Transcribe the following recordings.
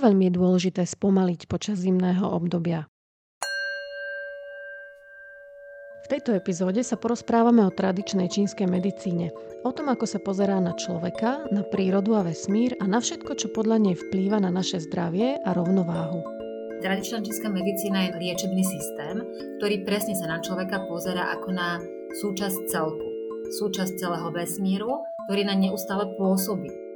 Veľmi je dôležité spomaliť počas zimného obdobia? V tejto epizóde sa porozprávame o tradičnej čínskej medicíne, o tom, ako sa pozerá na človeka, na prírodu a vesmír a na všetko, čo podľa nej vplýva na naše zdravie a rovnováhu. Tradičná čínska medicína je liečebný systém, ktorý presne sa na človeka pozera ako na súčasť celku, súčasť celého vesmíru, ktorý na neustále pôsobí.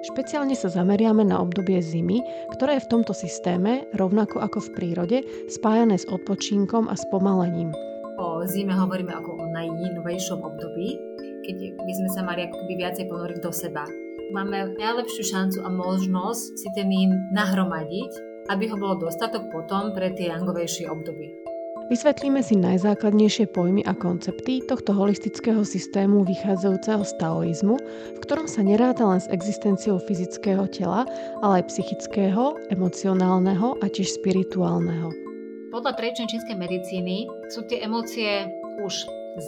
Špeciálne sa zameriame na obdobie zimy, ktoré je v tomto systéme, rovnako ako v prírode, spájané s odpočinkom a spomalením – o zime hovoríme ako o najnovejšom období, keď by sme sa mali akoby viacej ponoriť do seba. Máme najlepšiu šancu a možnosť si ten nahromadiť, aby ho bolo dostatok potom pre tie jangovejšie obdobie. Vysvetlíme si najzákladnejšie pojmy a koncepty tohto holistického systému vychádzajúceho z taoizmu, v ktorom sa neráta len s existenciou fyzického tela, ale aj psychického, emocionálneho a tiež spirituálneho. Podľa tradičnej čínskej medicíny sú tie emócie už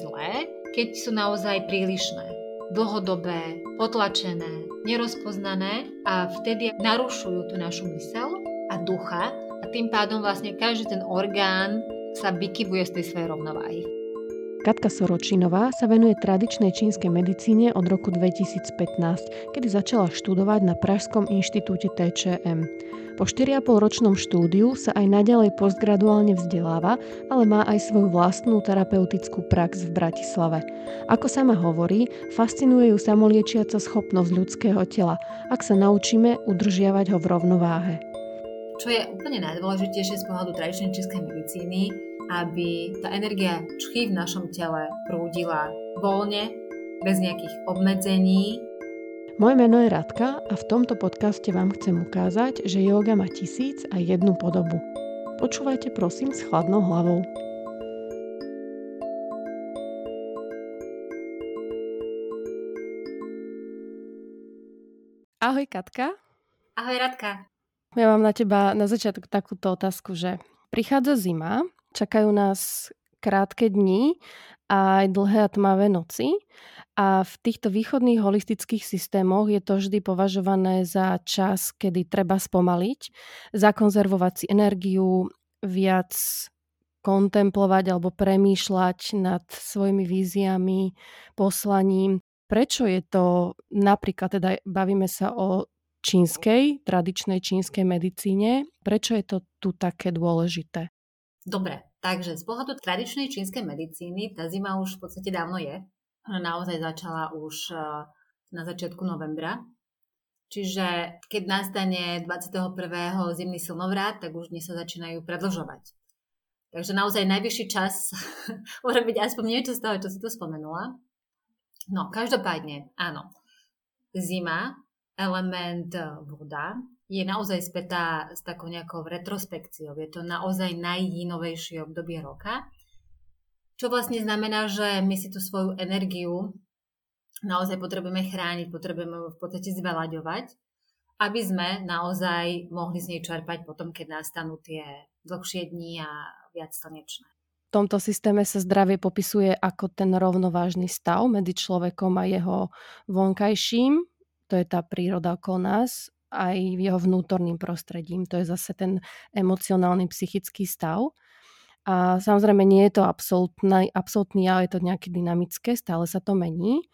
zlé, keď sú naozaj prílišné, dlhodobé, potlačené, nerozpoznané a vtedy narušujú tú našu mysel a ducha a tým pádom vlastne každý ten orgán sa vykybuje z tej svojej rovnováhy. Katka Soročinová sa venuje tradičnej čínskej medicíne od roku 2015, kedy začala študovať na Pražskom inštitúte TČM. Po 4,5 ročnom štúdiu sa aj naďalej postgraduálne vzdeláva, ale má aj svoju vlastnú terapeutickú prax v Bratislave. Ako sama hovorí, fascinuje ju samoliečiaca schopnosť ľudského tela, ak sa naučíme udržiavať ho v rovnováhe. Čo je úplne najdôležitejšie z pohľadu tradičnej českej medicíny, aby tá energia čchy v našom tele prúdila voľne, bez nejakých obmedzení. Moje meno je Radka a v tomto podcaste vám chcem ukázať, že yoga má tisíc a jednu podobu. Počúvajte prosím s chladnou hlavou. Ahoj Katka. Ahoj Radka. Ja mám na teba na začiatok takúto otázku, že prichádza zima Čakajú nás krátke dni a aj dlhé a tmavé noci. A v týchto východných holistických systémoch je to vždy považované za čas, kedy treba spomaliť, zakonzervovať si energiu, viac kontemplovať alebo premýšľať nad svojimi víziami, poslaním. Prečo je to napríklad, teda bavíme sa o čínskej, tradičnej čínskej medicíne, prečo je to tu také dôležité? Dobre, takže z pohľadu tradičnej čínskej medicíny tá zima už v podstate dávno je. Naozaj začala už eh, na začiatku novembra. Čiže keď nastane 21. zimný silnovrát, tak už dni sa začínajú predlžovať. Takže naozaj najvyšší čas urobiť aspoň niečo z toho, čo si tu spomenula. No, každopádne, áno. Zima, element eh, voda, je naozaj spätá s takou nejakou retrospekciou. Je to naozaj najjinovejšie obdobie roka. Čo vlastne znamená, že my si tú svoju energiu naozaj potrebujeme chrániť, potrebujeme v podstate zvelaďovať, aby sme naozaj mohli z nej čerpať potom, keď nastanú tie dlhšie dni a viac slnečné. V tomto systéme sa zdravie popisuje ako ten rovnovážny stav medzi človekom a jeho vonkajším, to je tá príroda okolo nás, aj jeho vnútorným prostredím. To je zase ten emocionálny psychický stav. A samozrejme nie je to absolútny, absolútny, ale je to nejaké dynamické, stále sa to mení.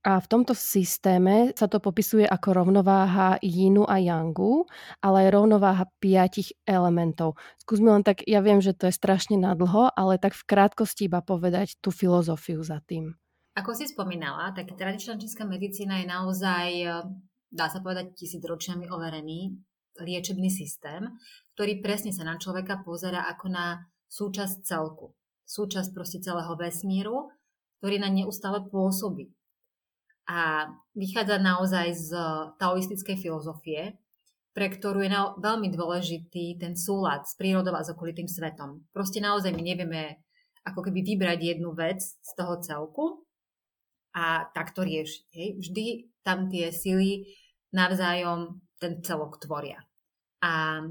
A v tomto systéme sa to popisuje ako rovnováha yinu a yangu, ale aj rovnováha piatich elementov. Skús mi len tak, ja viem, že to je strašne nadlho, ale tak v krátkosti iba povedať tú filozofiu za tým. Ako si spomínala, tak tradičná čínska medicína je naozaj dá sa povedať, tisícročiami overený liečebný systém, ktorý presne sa na človeka pozera ako na súčasť celku. Súčasť proste celého vesmíru, ktorý na neustále pôsobí. A vychádza naozaj z taoistickej filozofie, pre ktorú je na, veľmi dôležitý ten súlad s prírodou a s okolitým svetom. Proste naozaj my nevieme ako keby vybrať jednu vec z toho celku a takto riešiť. Hej. Vždy tam tie sily navzájom ten celok tvoria. A,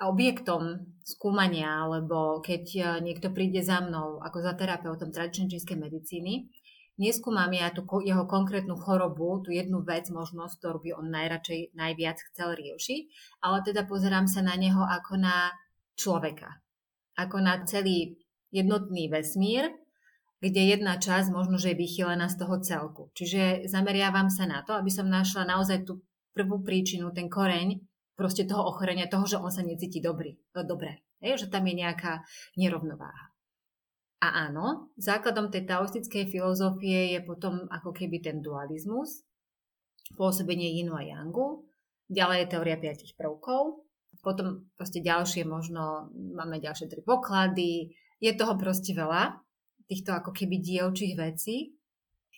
objektom skúmania, alebo keď e, niekto príde za mnou ako za terapeutom tradičnej čínskej medicíny, neskúmam ja tú jeho konkrétnu chorobu, tú jednu vec, možnosť, ktorú by on najradšej najviac chcel riešiť, ale teda pozerám sa na neho ako na človeka. Ako na celý jednotný vesmír, kde jedna časť možno, že je vychylená z toho celku. Čiže zameriavam sa na to, aby som našla naozaj tú prvú príčinu, ten koreň proste toho ochorenia, toho, že on sa necíti dobrý, dobre. Je, že tam je nejaká nerovnováha. A áno, základom tej taoistickej filozofie je potom ako keby ten dualizmus, pôsobenie Yinu a Yangu, ďalej je teória piatich prvkov, potom proste ďalšie možno, máme ďalšie tri poklady, je toho proste veľa, týchto ako keby dielčích vecí.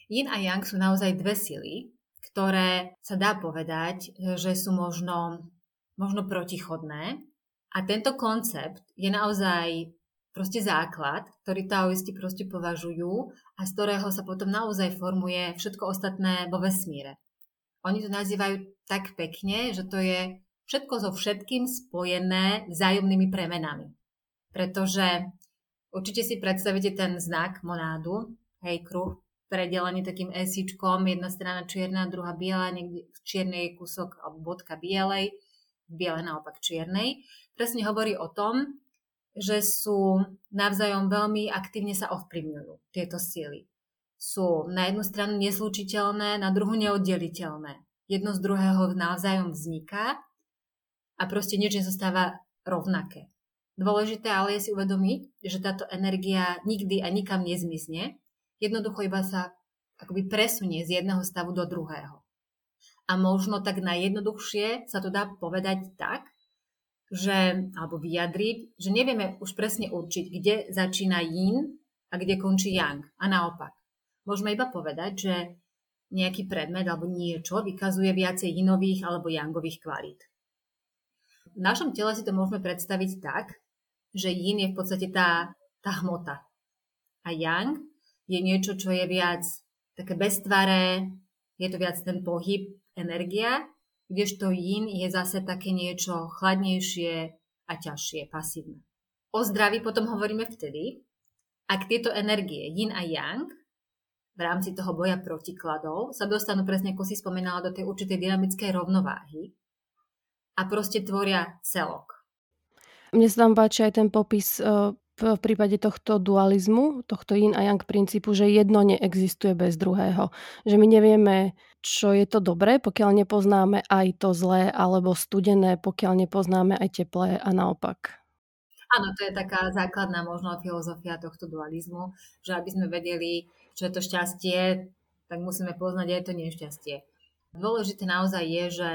Yin a Yang sú naozaj dve sily, ktoré sa dá povedať, že sú možno, možno protichodné. A tento koncept je naozaj proste základ, ktorý taoisti proste považujú a z ktorého sa potom naozaj formuje všetko ostatné vo vesmíre. Oni to nazývajú tak pekne, že to je všetko so všetkým spojené vzájomnými premenami. Pretože určite si predstavíte ten znak monádu, hej, kruh, predelený takým esičkom, jedna strana čierna, druhá biela, niekde v čiernej kúsok alebo bodka bielej, biele naopak čiernej. Presne hovorí o tom, že sú navzájom veľmi aktívne sa ovplyvňujú tieto síly. Sú na jednu stranu neslučiteľné, na druhú neoddeliteľné. Jedno z druhého navzájom vzniká a proste nič nezostáva rovnaké. Dôležité ale je si uvedomiť, že táto energia nikdy a nikam nezmizne, jednoducho iba sa akoby presunie z jedného stavu do druhého. A možno tak najjednoduchšie sa to dá povedať tak, že, alebo vyjadriť, že nevieme už presne určiť, kde začína yin a kde končí yang. A naopak. Môžeme iba povedať, že nejaký predmet alebo niečo vykazuje viacej yinových alebo yangových kvalít. V našom tele si to môžeme predstaviť tak, že yin je v podstate tá, tá hmota. A yang je niečo, čo je viac také beztvaré, je to viac ten pohyb, energia kdežto yin je zase také niečo chladnejšie a ťažšie, pasívne. O zdraví potom hovoríme vtedy, ak tieto energie yin a yang v rámci toho boja protikladov sa dostanú presne, ako si spomenala, do tej určitej dynamickej rovnováhy a proste tvoria celok. Mne sa tam páči aj ten popis e, v prípade tohto dualizmu, tohto yin a yang princípu, že jedno neexistuje bez druhého. Že my nevieme, čo je to dobré, pokiaľ nepoznáme aj to zlé, alebo studené, pokiaľ nepoznáme aj teplé a naopak. Áno, to je taká základná možno filozofia tohto dualizmu, že aby sme vedeli, čo je to šťastie, tak musíme poznať aj to nešťastie. Dôležité naozaj je, že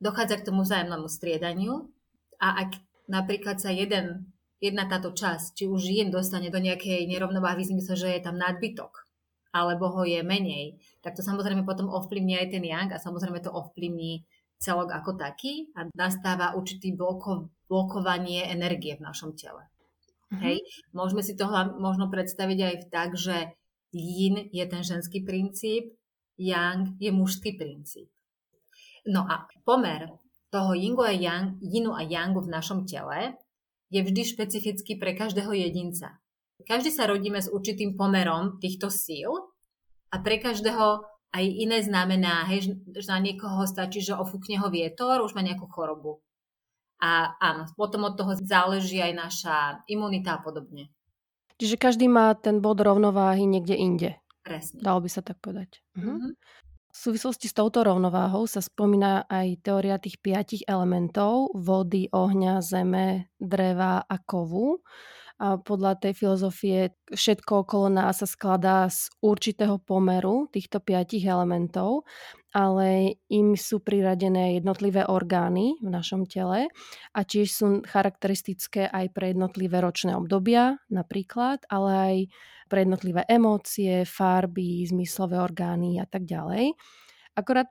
dochádza k tomu vzájomnému striedaniu a ak napríklad sa jeden jedna táto časť, či už jen dostane do nejakej nerovnováhy v zmysle, že je tam nadbytok, alebo ho je menej, tak to samozrejme potom ovplyvní aj ten yang a samozrejme to ovplyvní celok ako taký a nastáva určitý bloko, blokovanie energie v našom tele. Mm-hmm. Hej. Môžeme si to možno predstaviť aj tak, že yin je ten ženský princíp, yang je mužský princíp. No a pomer toho yingu a yang, yinu a yangu v našom tele je vždy špecifický pre každého jedinca. Každý sa rodíme s určitým pomerom týchto síl a pre každého aj iné znamená, hej, že na niekoho stačí, že ofúkne ho vietor, už má nejakú chorobu. A áno, potom od toho záleží aj naša imunita a podobne. Čiže každý má ten bod rovnováhy niekde inde. Presne. Dalo by sa tak povedať. Mhm. Mm-hmm. V súvislosti s touto rovnováhou sa spomína aj teória tých piatich elementov vody, ohňa, zeme, dreva a kovu. A podľa tej filozofie všetko okolo nás sa skladá z určitého pomeru týchto piatich elementov, ale im sú priradené jednotlivé orgány v našom tele a tiež sú charakteristické aj pre jednotlivé ročné obdobia napríklad, ale aj pre jednotlivé emócie, farby, zmyslové orgány a tak ďalej. Akorát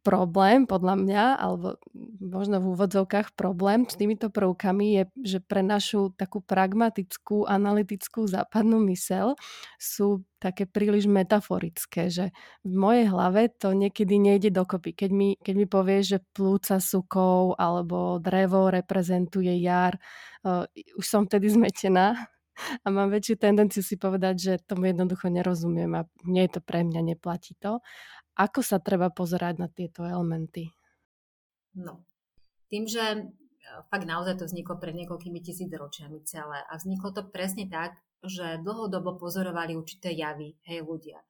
problém, podľa mňa, alebo možno v úvodzovkách problém s týmito prvkami je, že pre našu takú pragmatickú, analytickú západnú mysel sú také príliš metaforické, že v mojej hlave to niekedy nejde dokopy. Keď mi, keď mi povieš, že plúca sukou alebo drevo reprezentuje jar, uh, už som vtedy zmetená a mám väčšiu tendenciu si povedať, že tomu jednoducho nerozumiem a nie je to pre mňa, neplatí to. Ako sa treba pozerať na tieto elementy? No, tým, že e, fakt naozaj to vzniklo pred niekoľkými tisíc ročiami celé a vzniklo to presne tak, že dlhodobo pozorovali určité javy, hej ľudia.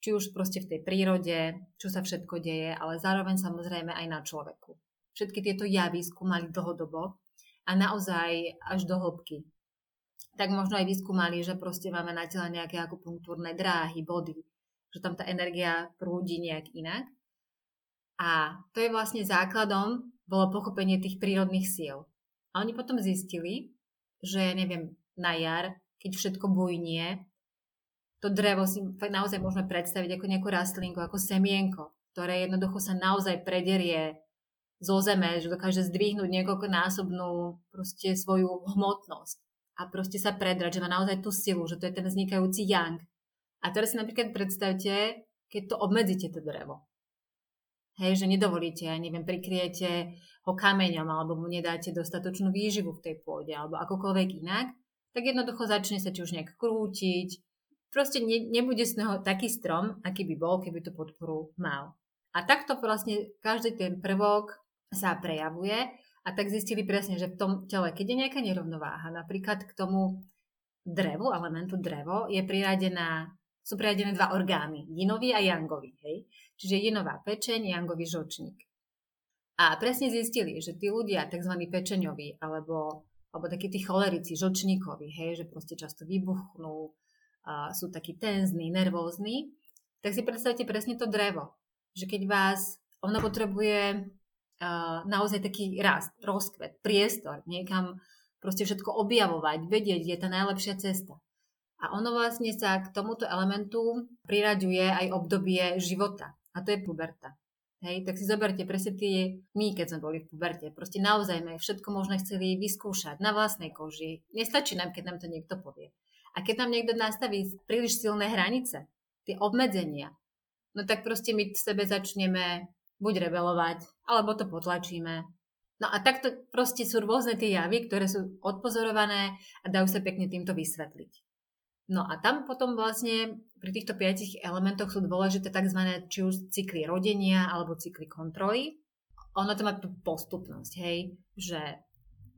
Či už proste v tej prírode, čo sa všetko deje, ale zároveň samozrejme aj na človeku. Všetky tieto javy skúmali dlhodobo a naozaj až do hĺbky. Tak možno aj vyskúmali, že proste máme na tele nejaké akupunktúrne dráhy, body, že tam tá energia prúdi nejak inak. A to je vlastne základom, bolo pochopenie tých prírodných síl. A oni potom zistili, že, neviem, na jar, keď všetko bujnie, to drevo si naozaj môžeme predstaviť ako nejakú rastlinku, ako semienko, ktoré jednoducho sa naozaj prederie zo zeme, že dokáže zdvihnúť niekoľkonásobnú proste svoju hmotnosť a proste sa predrať, že má naozaj tú silu, že to je ten vznikajúci yang. A teraz si napríklad predstavte, keď to obmedzíte to drevo. Hej, že nedovolíte, ja neviem, prikriete ho kameňom alebo mu nedáte dostatočnú výživu v tej pôde alebo akokoľvek inak, tak jednoducho začne sa či už nejak krútiť. Proste ne, nebude z neho taký strom, aký by bol, keby tú podporu mal. A takto vlastne každý ten prvok sa prejavuje a tak zistili presne, že v tom tele, keď je nejaká nerovnováha, napríklad k tomu drevu, elementu drevo, je priradená, sú priradené dva orgány, jinový a jangový. Hej? čiže jinová pečeň, jangový žočník. A presne zistili, že tí ľudia, tzv. pečeňoví, alebo, alebo takí tí cholerici, žočníkovi, hej, že proste často vybuchnú, a sú takí tenzní, nervózni, tak si predstavte presne to drevo. Že keď vás, ono potrebuje naozaj taký rast, rozkvet, priestor, niekam proste všetko objavovať, vedieť, je tá najlepšia cesta. A ono vlastne sa k tomuto elementu priraďuje aj obdobie života. A to je puberta. Hej, tak si zoberte presne tie, my keď sme boli v puberte, proste naozaj sme všetko možné chceli vyskúšať na vlastnej koži. Nestačí nám, keď nám to niekto povie. A keď nám niekto nastaví príliš silné hranice, tie obmedzenia, no tak proste my v sebe začneme buď rebelovať, alebo to potlačíme. No a takto proste sú rôzne tie javy, ktoré sú odpozorované a dajú sa pekne týmto vysvetliť. No a tam potom vlastne pri týchto piatich elementoch sú dôležité tzv. či už cykly rodenia alebo cykly kontroly. Ono to má tú postupnosť, hej, že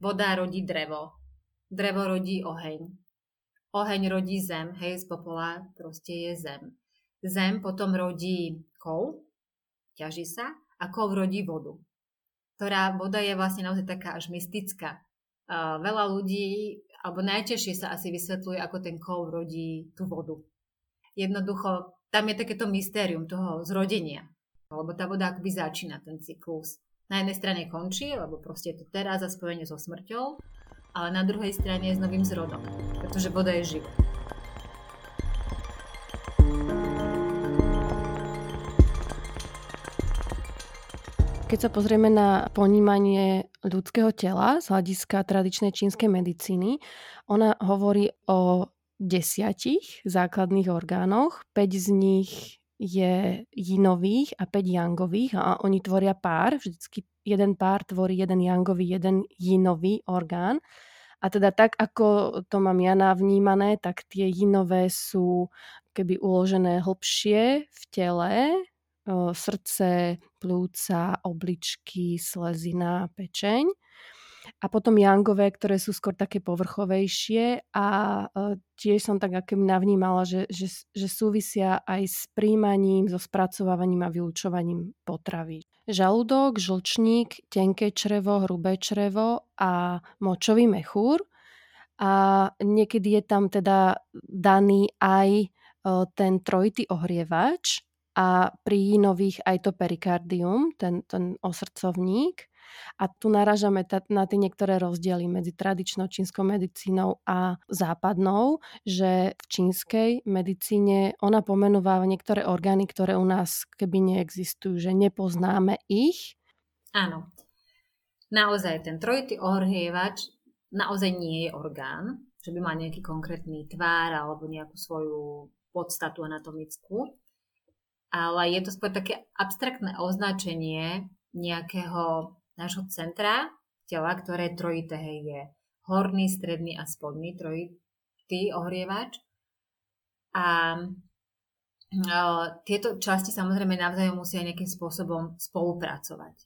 voda rodí drevo, drevo rodí oheň, oheň rodí zem, hej, z popola proste je zem. Zem potom rodí kov, ťaží sa a kov rodí vodu. Ktorá voda je vlastne naozaj taká až mystická. Veľa ľudí alebo najťažšie sa asi vysvetľuje, ako ten kov rodí tú vodu. Jednoducho, tam je takéto mystérium toho zrodenia, lebo tá voda akoby začína ten cyklus. Na jednej strane končí, lebo proste je to teraz a spojenie so smrťou, ale na druhej strane je s novým zrodom, pretože voda je život. Keď sa pozrieme na ponímanie ľudského tela z hľadiska tradičnej čínskej medicíny, ona hovorí o desiatich základných orgánoch, 5 z nich je jinových a 5 yangových a oni tvoria pár, vždycky jeden pár tvorí jeden yangový, jeden jinový orgán. A teda tak, ako to mám ja navnímané, tak tie jinové sú keby uložené hlbšie v tele, srdce, plúca, obličky, slezina, pečeň. A potom jangové, ktoré sú skôr také povrchovejšie a tiež som tak akým navnímala, že, že, že súvisia aj s príjmaním, so spracovávaním a vylúčovaním potravy. Žalúdok, žlčník, tenké črevo, hrubé črevo a močový mechúr. A niekedy je tam teda daný aj ten trojitý ohrievač, a pri nových aj to perikardium, ten, ten osrdcovník. A tu naražame na tie niektoré rozdiely medzi tradičnou čínskou medicínou a západnou, že v čínskej medicíne ona pomenúva niektoré orgány, ktoré u nás keby neexistujú, že nepoznáme ich. Áno. Naozaj ten trojitý ohrievač naozaj nie je orgán, že by mal nejaký konkrétny tvár alebo nejakú svoju podstatu anatomickú ale je to skôr také abstraktné označenie nejakého nášho centra tela, ktoré trojité, hej, je horný, stredný a spodný troj, ty ohrievač. A tieto časti samozrejme navzájom musia nejakým spôsobom spolupracovať.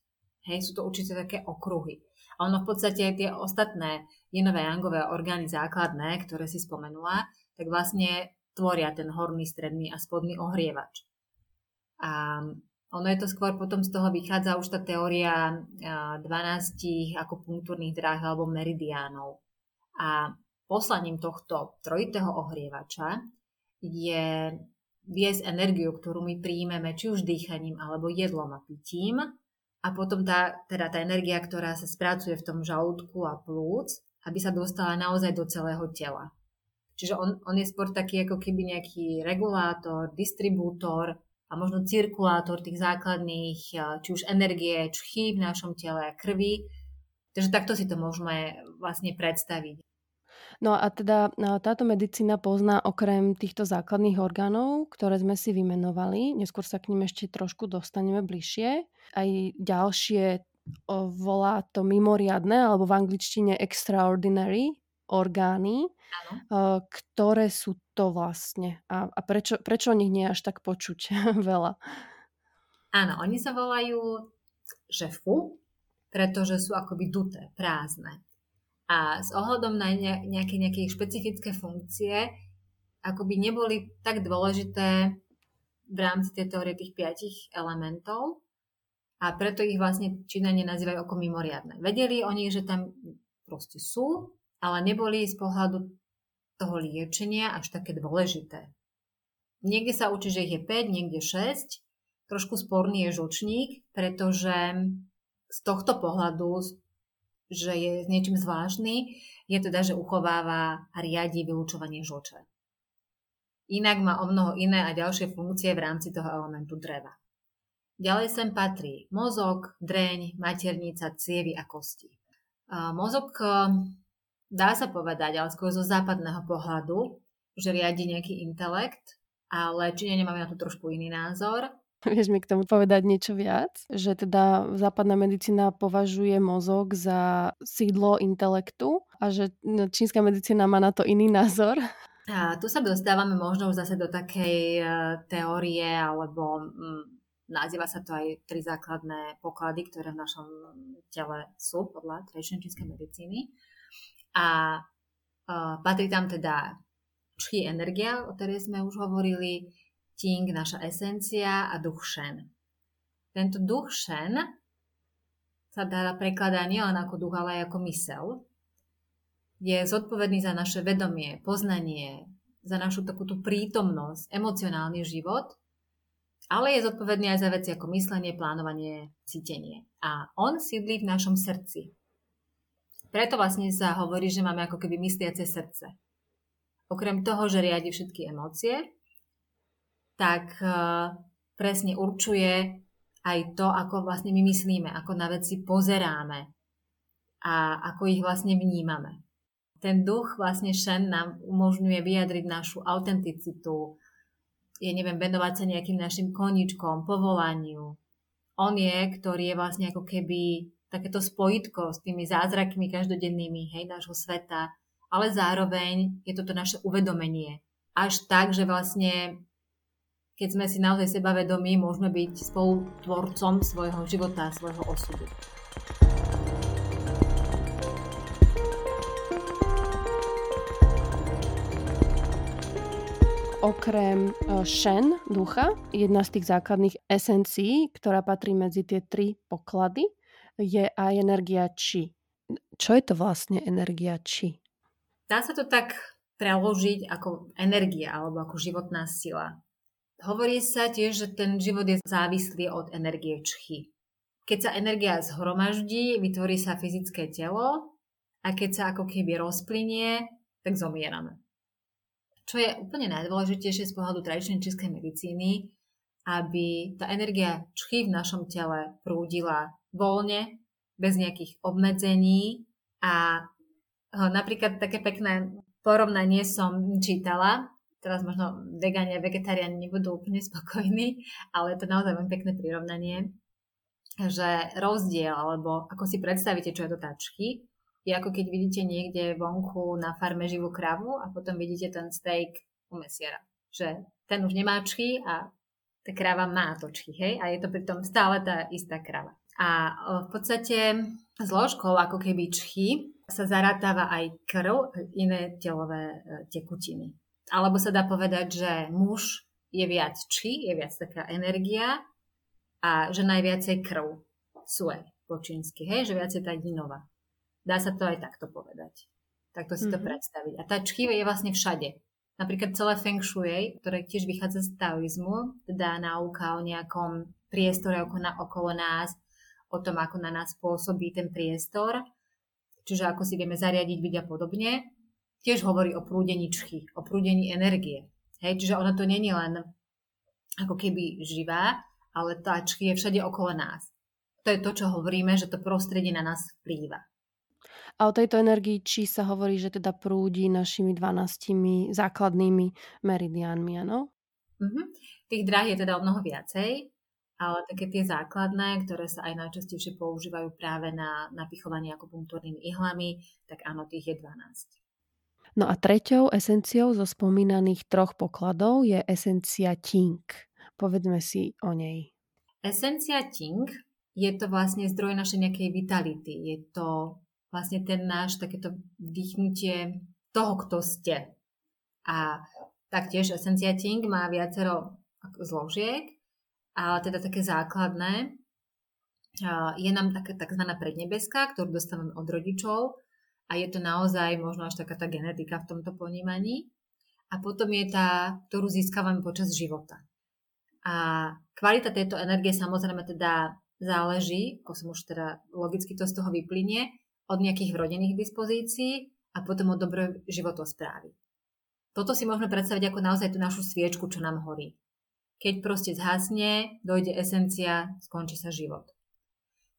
Hej, sú to určite také okruhy. A ono v podstate tie ostatné jenové jangové orgány základné, ktoré si spomenula, tak vlastne tvoria ten horný, stredný a spodný ohrievač. A ono je to skôr potom z toho vychádza už tá teória 12 akupunktúrnych dráh alebo meridiánov. A poslaním tohto trojitého ohrievača je viesť energiu, ktorú my príjmeme či už dýchaním alebo jedlom a pitím a potom tá, teda tá energia, ktorá sa spracuje v tom žalúdku a plúc, aby sa dostala naozaj do celého tela. Čiže on, on je skôr taký ako keby nejaký regulátor, distribútor a možno cirkulátor tých základných, či už energie, čchy v našom tele, krvi. Takže takto si to môžeme vlastne predstaviť. No a teda táto medicína pozná okrem týchto základných orgánov, ktoré sme si vymenovali, neskôr sa k ním ešte trošku dostaneme bližšie, aj ďalšie volá to mimoriadne, alebo v angličtine extraordinary orgány, ano. ktoré sú to vlastne a, a prečo, prečo o nich nie je až tak počuť veľa? Áno, oni sa volajú že fu, pretože sú akoby duté, prázdne. A s ohľadom na nejaké, nejaké špecifické funkcie, ako by neboli tak dôležité v rámci tej teórie tých piatich elementov a preto ich vlastne Číňania nazývajú ako mimoriadne. Vedeli oni, že tam proste sú, ale neboli z pohľadu toho liečenia až také dôležité. Niekde sa učí, že ich je 5, niekde 6. Trošku sporný je žlčník, pretože z tohto pohľadu, že je s niečím zvláštny, je teda, že uchováva a riadi vylúčovanie žlče. Inak má o mnoho iné a ďalšie funkcie v rámci toho elementu dreva. Ďalej sem patrí mozog, dreň, maternica, cievy a kosti. Mozog dá sa povedať, ale skôr zo západného pohľadu, že riadi nejaký intelekt, ale Číňania máme na to trošku iný názor Vieš mi k tomu povedať niečo viac? Že teda západná medicína považuje mozog za sídlo intelektu a že no, čínska medicína má na to iný názor? A tu sa dostávame možno už zase do takej uh, teórie, alebo um, nazýva sa to aj tri základné poklady, ktoré v našom tele sú podľa tradičnej čínskej medicíny. A uh, patrí tam teda čí energia, o ktorej sme už hovorili, Ting, naša esencia a duch Shen. Tento duch Shen sa dá prekladať nielen ako duch, ale aj ako mysel. Je zodpovedný za naše vedomie, poznanie, za našu takúto prítomnosť, emocionálny život, ale je zodpovedný aj za veci ako myslenie, plánovanie, cítenie. A on sídli v našom srdci. Preto vlastne sa hovorí, že máme ako keby mysliace srdce. Okrem toho, že riadi všetky emócie, tak eh, presne určuje aj to, ako vlastne my myslíme, ako na veci pozeráme a ako ich vlastne vnímame. Ten duch vlastne Shen nám umožňuje vyjadriť našu autenticitu, je neviem, venovať sa nejakým našim koničkom, povolaniu. On je, ktorý je vlastne ako keby takéto spojitko s tými zázrakmi každodennými, hej, nášho sveta, ale zároveň je toto naše uvedomenie. Až tak, že vlastne keď sme si naozaj sebavedomí, môžeme byť spolutvorcom svojho života svojho osudu. Okrem e, Shen, ducha, jedna z tých základných esencií, ktorá patrí medzi tie tri poklady, je aj energia Chi. Čo je to vlastne energia Chi? Dá sa to tak preložiť ako energia alebo ako životná sila. Hovorí sa tiež, že ten život je závislý od energie čchy. Keď sa energia zhromaždí, vytvorí sa fyzické telo a keď sa ako keby rozplynie, tak zomierame. Čo je úplne najdôležitejšie z pohľadu tradičnej čínskej medicíny, aby tá energia čchy v našom tele prúdila voľne, bez nejakých obmedzení a napríklad také pekné porovnanie som čítala, teraz možno vegáni a vegetariáni nebudú úplne spokojní, ale je to naozaj veľmi pekné prirovnanie, že rozdiel, alebo ako si predstavíte, čo je to tačky, je ako keď vidíte niekde vonku na farme živú kravu a potom vidíte ten steak u mesiera. Že ten už nemá čchy a tá kráva má to čchy, hej? A je to pritom stále tá istá krava. A v podstate zložkou ako keby čchy sa zarátáva aj krv, iné telové e, tekutiny. Alebo sa dá povedať, že muž je viac či, je viac taká energia a že najviacej krv sue po čínsky, hej, že viacej tá jinová. Dá sa to aj takto povedať. Takto si mm-hmm. to mhm. predstaviť. A tá čchy je vlastne všade. Napríklad celé Feng Shui, ktoré tiež vychádza z taoizmu, teda náuka o nejakom priestore okolo, okolo nás, o tom, ako na nás pôsobí ten priestor, čiže ako si vieme zariadiť byť a podobne, tiež hovorí o prúdení čchy, o prúdení energie. Hej, čiže ono to není len ako keby živá, ale tá čchy je všade okolo nás. To je to, čo hovoríme, že to prostredie na nás vplýva. A o tejto energii či sa hovorí, že teda prúdi našimi 12 základnými meridiánmi, áno? Mm-hmm. Tých dráh je teda o mnoho viacej ale také tie základné, ktoré sa aj najčastejšie používajú práve na napichovanie akupunktúrnymi ihlami, tak áno, tých je 12. No a treťou esenciou zo spomínaných troch pokladov je esencia Ting. Povedzme si o nej. Esencia Ting je to vlastne zdroj našej nejakej vitality. Je to vlastne ten náš takéto vdýchnutie toho, kto ste. A taktiež esencia Ting má viacero zložiek, ale teda také základné. Je nám taká tzv. prednebeská, ktorú dostávame od rodičov a je to naozaj možno až taká tá genetika v tomto ponímaní. A potom je tá, ktorú získavame počas života. A kvalita tejto energie samozrejme teda záleží, ako som už teda logicky to z toho vyplynie, od nejakých vrodených dispozícií a potom od dobrej životosprávy. Toto si môžeme predstaviť ako naozaj tú našu sviečku, čo nám horí. Keď proste zhasne, dojde esencia, skončí sa život.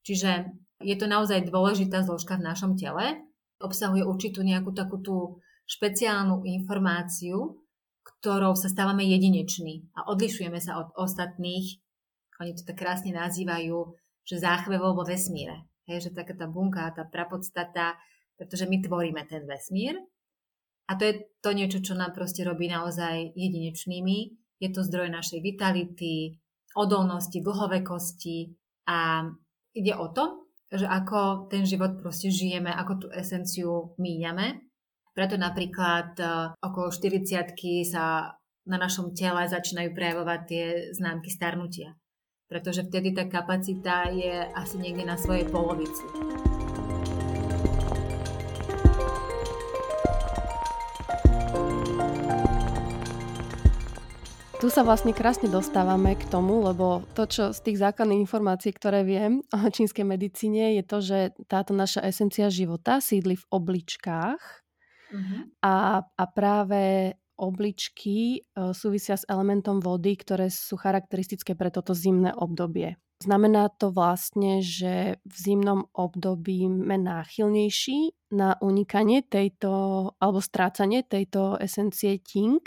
Čiže je to naozaj dôležitá zložka v našom tele. Obsahuje určitú nejakú takú tú špeciálnu informáciu, ktorou sa stávame jedineční a odlišujeme sa od ostatných. Oni to tak krásne nazývajú, že záchvevo vo vesmíre. Hej, že taká tá bunka, tá prapodstata, pretože my tvoríme ten vesmír. A to je to niečo, čo nám proste robí naozaj jedinečnými je to zdroj našej vitality, odolnosti, dlhovekosti a ide o to, že ako ten život proste žijeme, ako tú esenciu míňame. Preto napríklad e, okolo 40 sa na našom tele začínajú prejavovať tie známky starnutia. Pretože vtedy tá kapacita je asi niekde na svojej polovici. Tu sa vlastne krásne dostávame k tomu, lebo to, čo z tých základných informácií, ktoré viem o čínskej medicíne, je to, že táto naša esencia života sídli v obličkách uh-huh. a, a práve obličky e, súvisia s elementom vody, ktoré sú charakteristické pre toto zimné obdobie. Znamená to vlastne, že v zimnom období sme náchylnejší na unikanie tejto, alebo strácanie tejto esencie ting,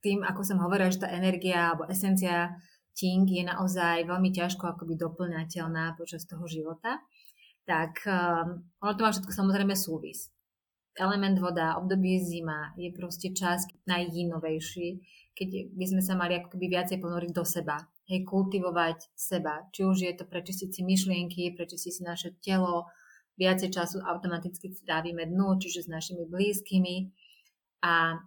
tým, ako som hovorila, že tá energia alebo esencia Ting je naozaj veľmi ťažko akoby doplňateľná počas toho života, tak um, ono to má všetko samozrejme súvis. Element voda, obdobie zima je proste čas najjinovejší, keď by sme sa mali ako viacej ponoriť do seba. Hej, kultivovať seba. Či už je to prečistiť si myšlienky, prečistiť si naše telo, viacej času automaticky trávime dnu, čiže s našimi blízkymi. A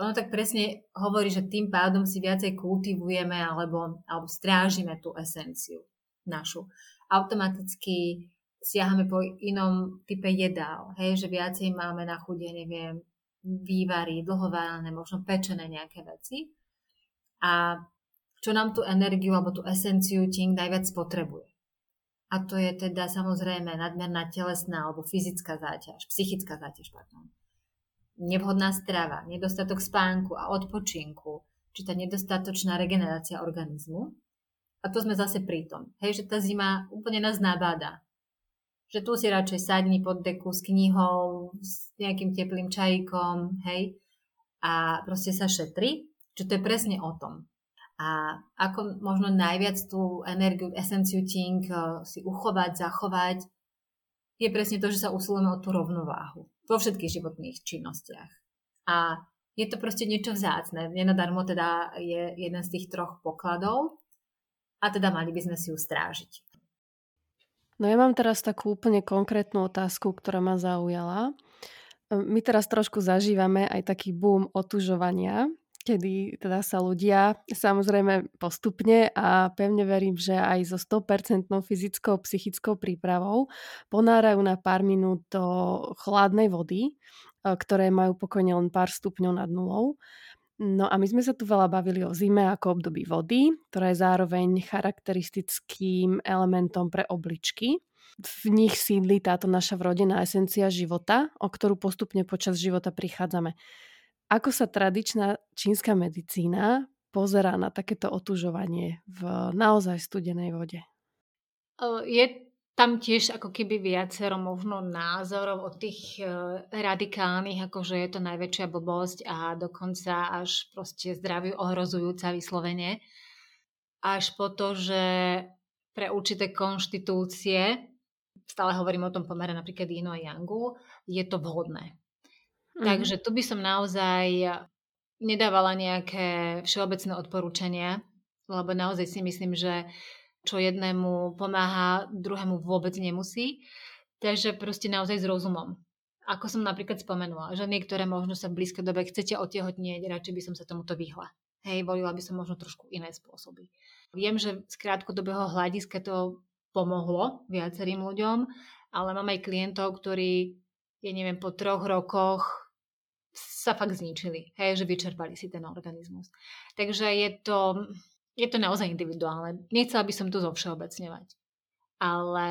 ono tak presne hovorí, že tým pádom si viacej kultivujeme alebo, alebo strážime tú esenciu našu. Automaticky siahame po inom type jedál, hej, že viacej máme na chude, neviem, vývary, dlhoválené, možno pečené nejaké veci. A čo nám tú energiu alebo tú esenciu tým najviac potrebuje. A to je teda samozrejme nadmerná telesná alebo fyzická záťaž, psychická záťaž, pardon nevhodná strava, nedostatok spánku a odpočinku, či tá nedostatočná regenerácia organizmu. A to sme zase pri tom. Hej, že tá zima úplne nás nabáda. Že tu si radšej sadni pod deku s knihou, s nejakým teplým čajíkom, hej, a proste sa šetri. Čo to je presne o tom. A ako možno najviac tú energiu, esenciu ting eh, si uchovať, zachovať, je presne to, že sa usilujeme o tú rovnováhu vo všetkých životných činnostiach. A je to proste niečo vzácne. Nenadarmo teda je jeden z tých troch pokladov a teda mali by sme si ju strážiť. No ja mám teraz takú úplne konkrétnu otázku, ktorá ma zaujala. My teraz trošku zažívame aj taký boom otužovania, kedy teda sa ľudia samozrejme postupne a pevne verím, že aj so 100% fyzickou, psychickou prípravou ponárajú na pár minút do chladnej vody, ktoré majú pokojne len pár stupňov nad nulou. No a my sme sa tu veľa bavili o zime ako období vody, ktorá je zároveň charakteristickým elementom pre obličky. V nich sídli táto naša vrodená esencia života, o ktorú postupne počas života prichádzame. Ako sa tradičná čínska medicína pozerá na takéto otužovanie v naozaj studenej vode? Je tam tiež ako keby viacero možno názorov od tých e, radikálnych, ako že je to najväčšia blbosť a dokonca až proste zdraviu ohrozujúca vyslovene. Až po to, že pre určité konštitúcie, stále hovorím o tom pomere napríklad Ino a Yangu, je to vhodné. Mm. Takže tu by som naozaj nedávala nejaké všeobecné odporúčania, lebo naozaj si myslím, že čo jednému pomáha, druhému vôbec nemusí. Takže proste naozaj s rozumom. Ako som napríklad spomenula, že niektoré možno sa v blízkej dobe chcete otehotnieť, radšej by som sa tomuto vyhla. Hej, volila by som možno trošku iné spôsoby. Viem, že z krátkodobého hľadiska to pomohlo viacerým ľuďom, ale mám aj klientov, ktorí, ja neviem, po troch rokoch sa fakt zničili, hej, že vyčerpali si ten organizmus. Takže je to, je to naozaj individuálne. Nechcela by som to zovšeobecňovať. Ale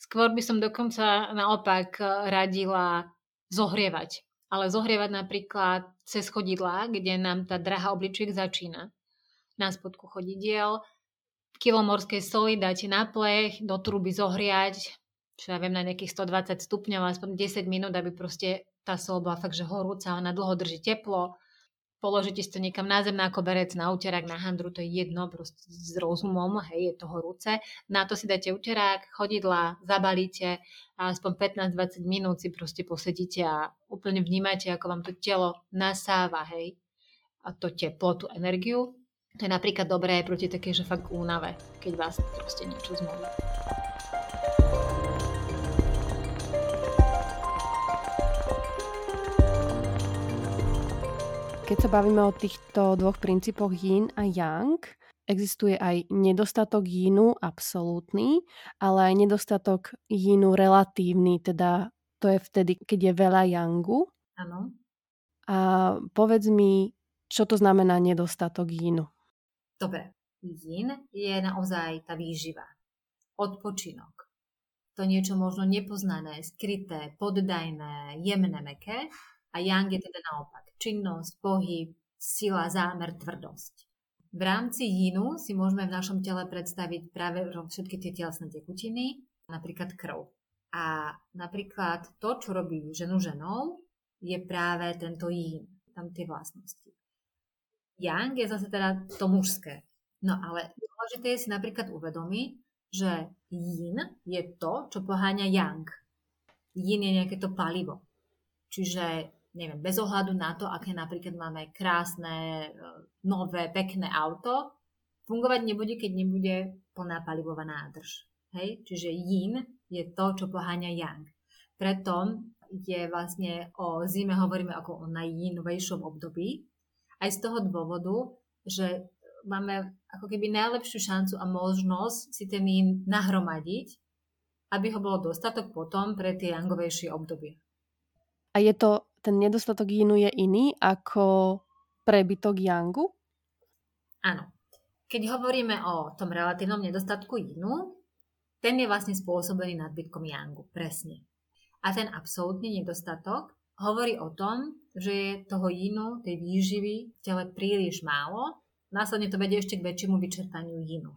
skôr by som dokonca naopak radila zohrievať. Ale zohrievať napríklad cez chodidlá, kde nám tá drahá obličiek začína. Na spodku chodidiel, kilo morskej soli dáte na plech, do truby zohriať, čo ja viem, na nejakých 120 stupňov, aspoň 10 minút, aby proste tá sol bola fakt, že horúca, ona dlho drží teplo položíte si to niekam na zem, na koberec, na uterák, na handru, to je jedno, proste s rozumom, hej, je to horúce. Na to si dáte uterák, chodidla, zabalíte a aspoň 15-20 minút si proste posedíte a úplne vnímate, ako vám to telo nasáva, hej, a to teplo, tú energiu. To je napríklad dobré proti takej, že fakt únave, keď vás proste niečo zmolí. Keď sa bavíme o týchto dvoch princípoch yin a yang, existuje aj nedostatok yinu absolútny, ale aj nedostatok yinu relatívny, teda to je vtedy, keď je veľa yangu. Áno. A povedz mi, čo to znamená nedostatok yinu? Dobre, yin je naozaj tá výživa, odpočinok. To niečo možno nepoznané, skryté, poddajné, jemné, meké. A yang je teda naopak činnosť, pohyb, sila, zámer, tvrdosť. V rámci jinu si môžeme v našom tele predstaviť práve všetky tie telesné tekutiny, napríklad krv. A napríklad to, čo robí ženu ženou, je práve tento yin, tam tie vlastnosti. Yang je zase teda to mužské. No ale dôležité je si napríklad uvedomiť, že yin je to, čo poháňa yang. Yin je nejaké to palivo. Čiže neviem, bez ohľadu na to, aké napríklad máme krásne, e, nové, pekné auto, fungovať nebude, keď nebude plná palivová nádrž. Hej? Čiže yin je to, čo poháňa yang. Preto je vlastne o zime hovoríme ako o najjinovejšom období. Aj z toho dôvodu, že máme ako keby najlepšiu šancu a možnosť si ten yin nahromadiť, aby ho bolo dostatok potom pre tie yangovejšie obdobie. A je to ten nedostatok jínu je iný ako prebytok yangu? Áno. Keď hovoríme o tom relatívnom nedostatku jínu, ten je vlastne spôsobený nadbytkom yangu, presne. A ten absolútny nedostatok hovorí o tom, že je toho jínu, tej výživy v tele príliš málo, následne to vedie ešte k väčšiemu vyčerpaniu jínu.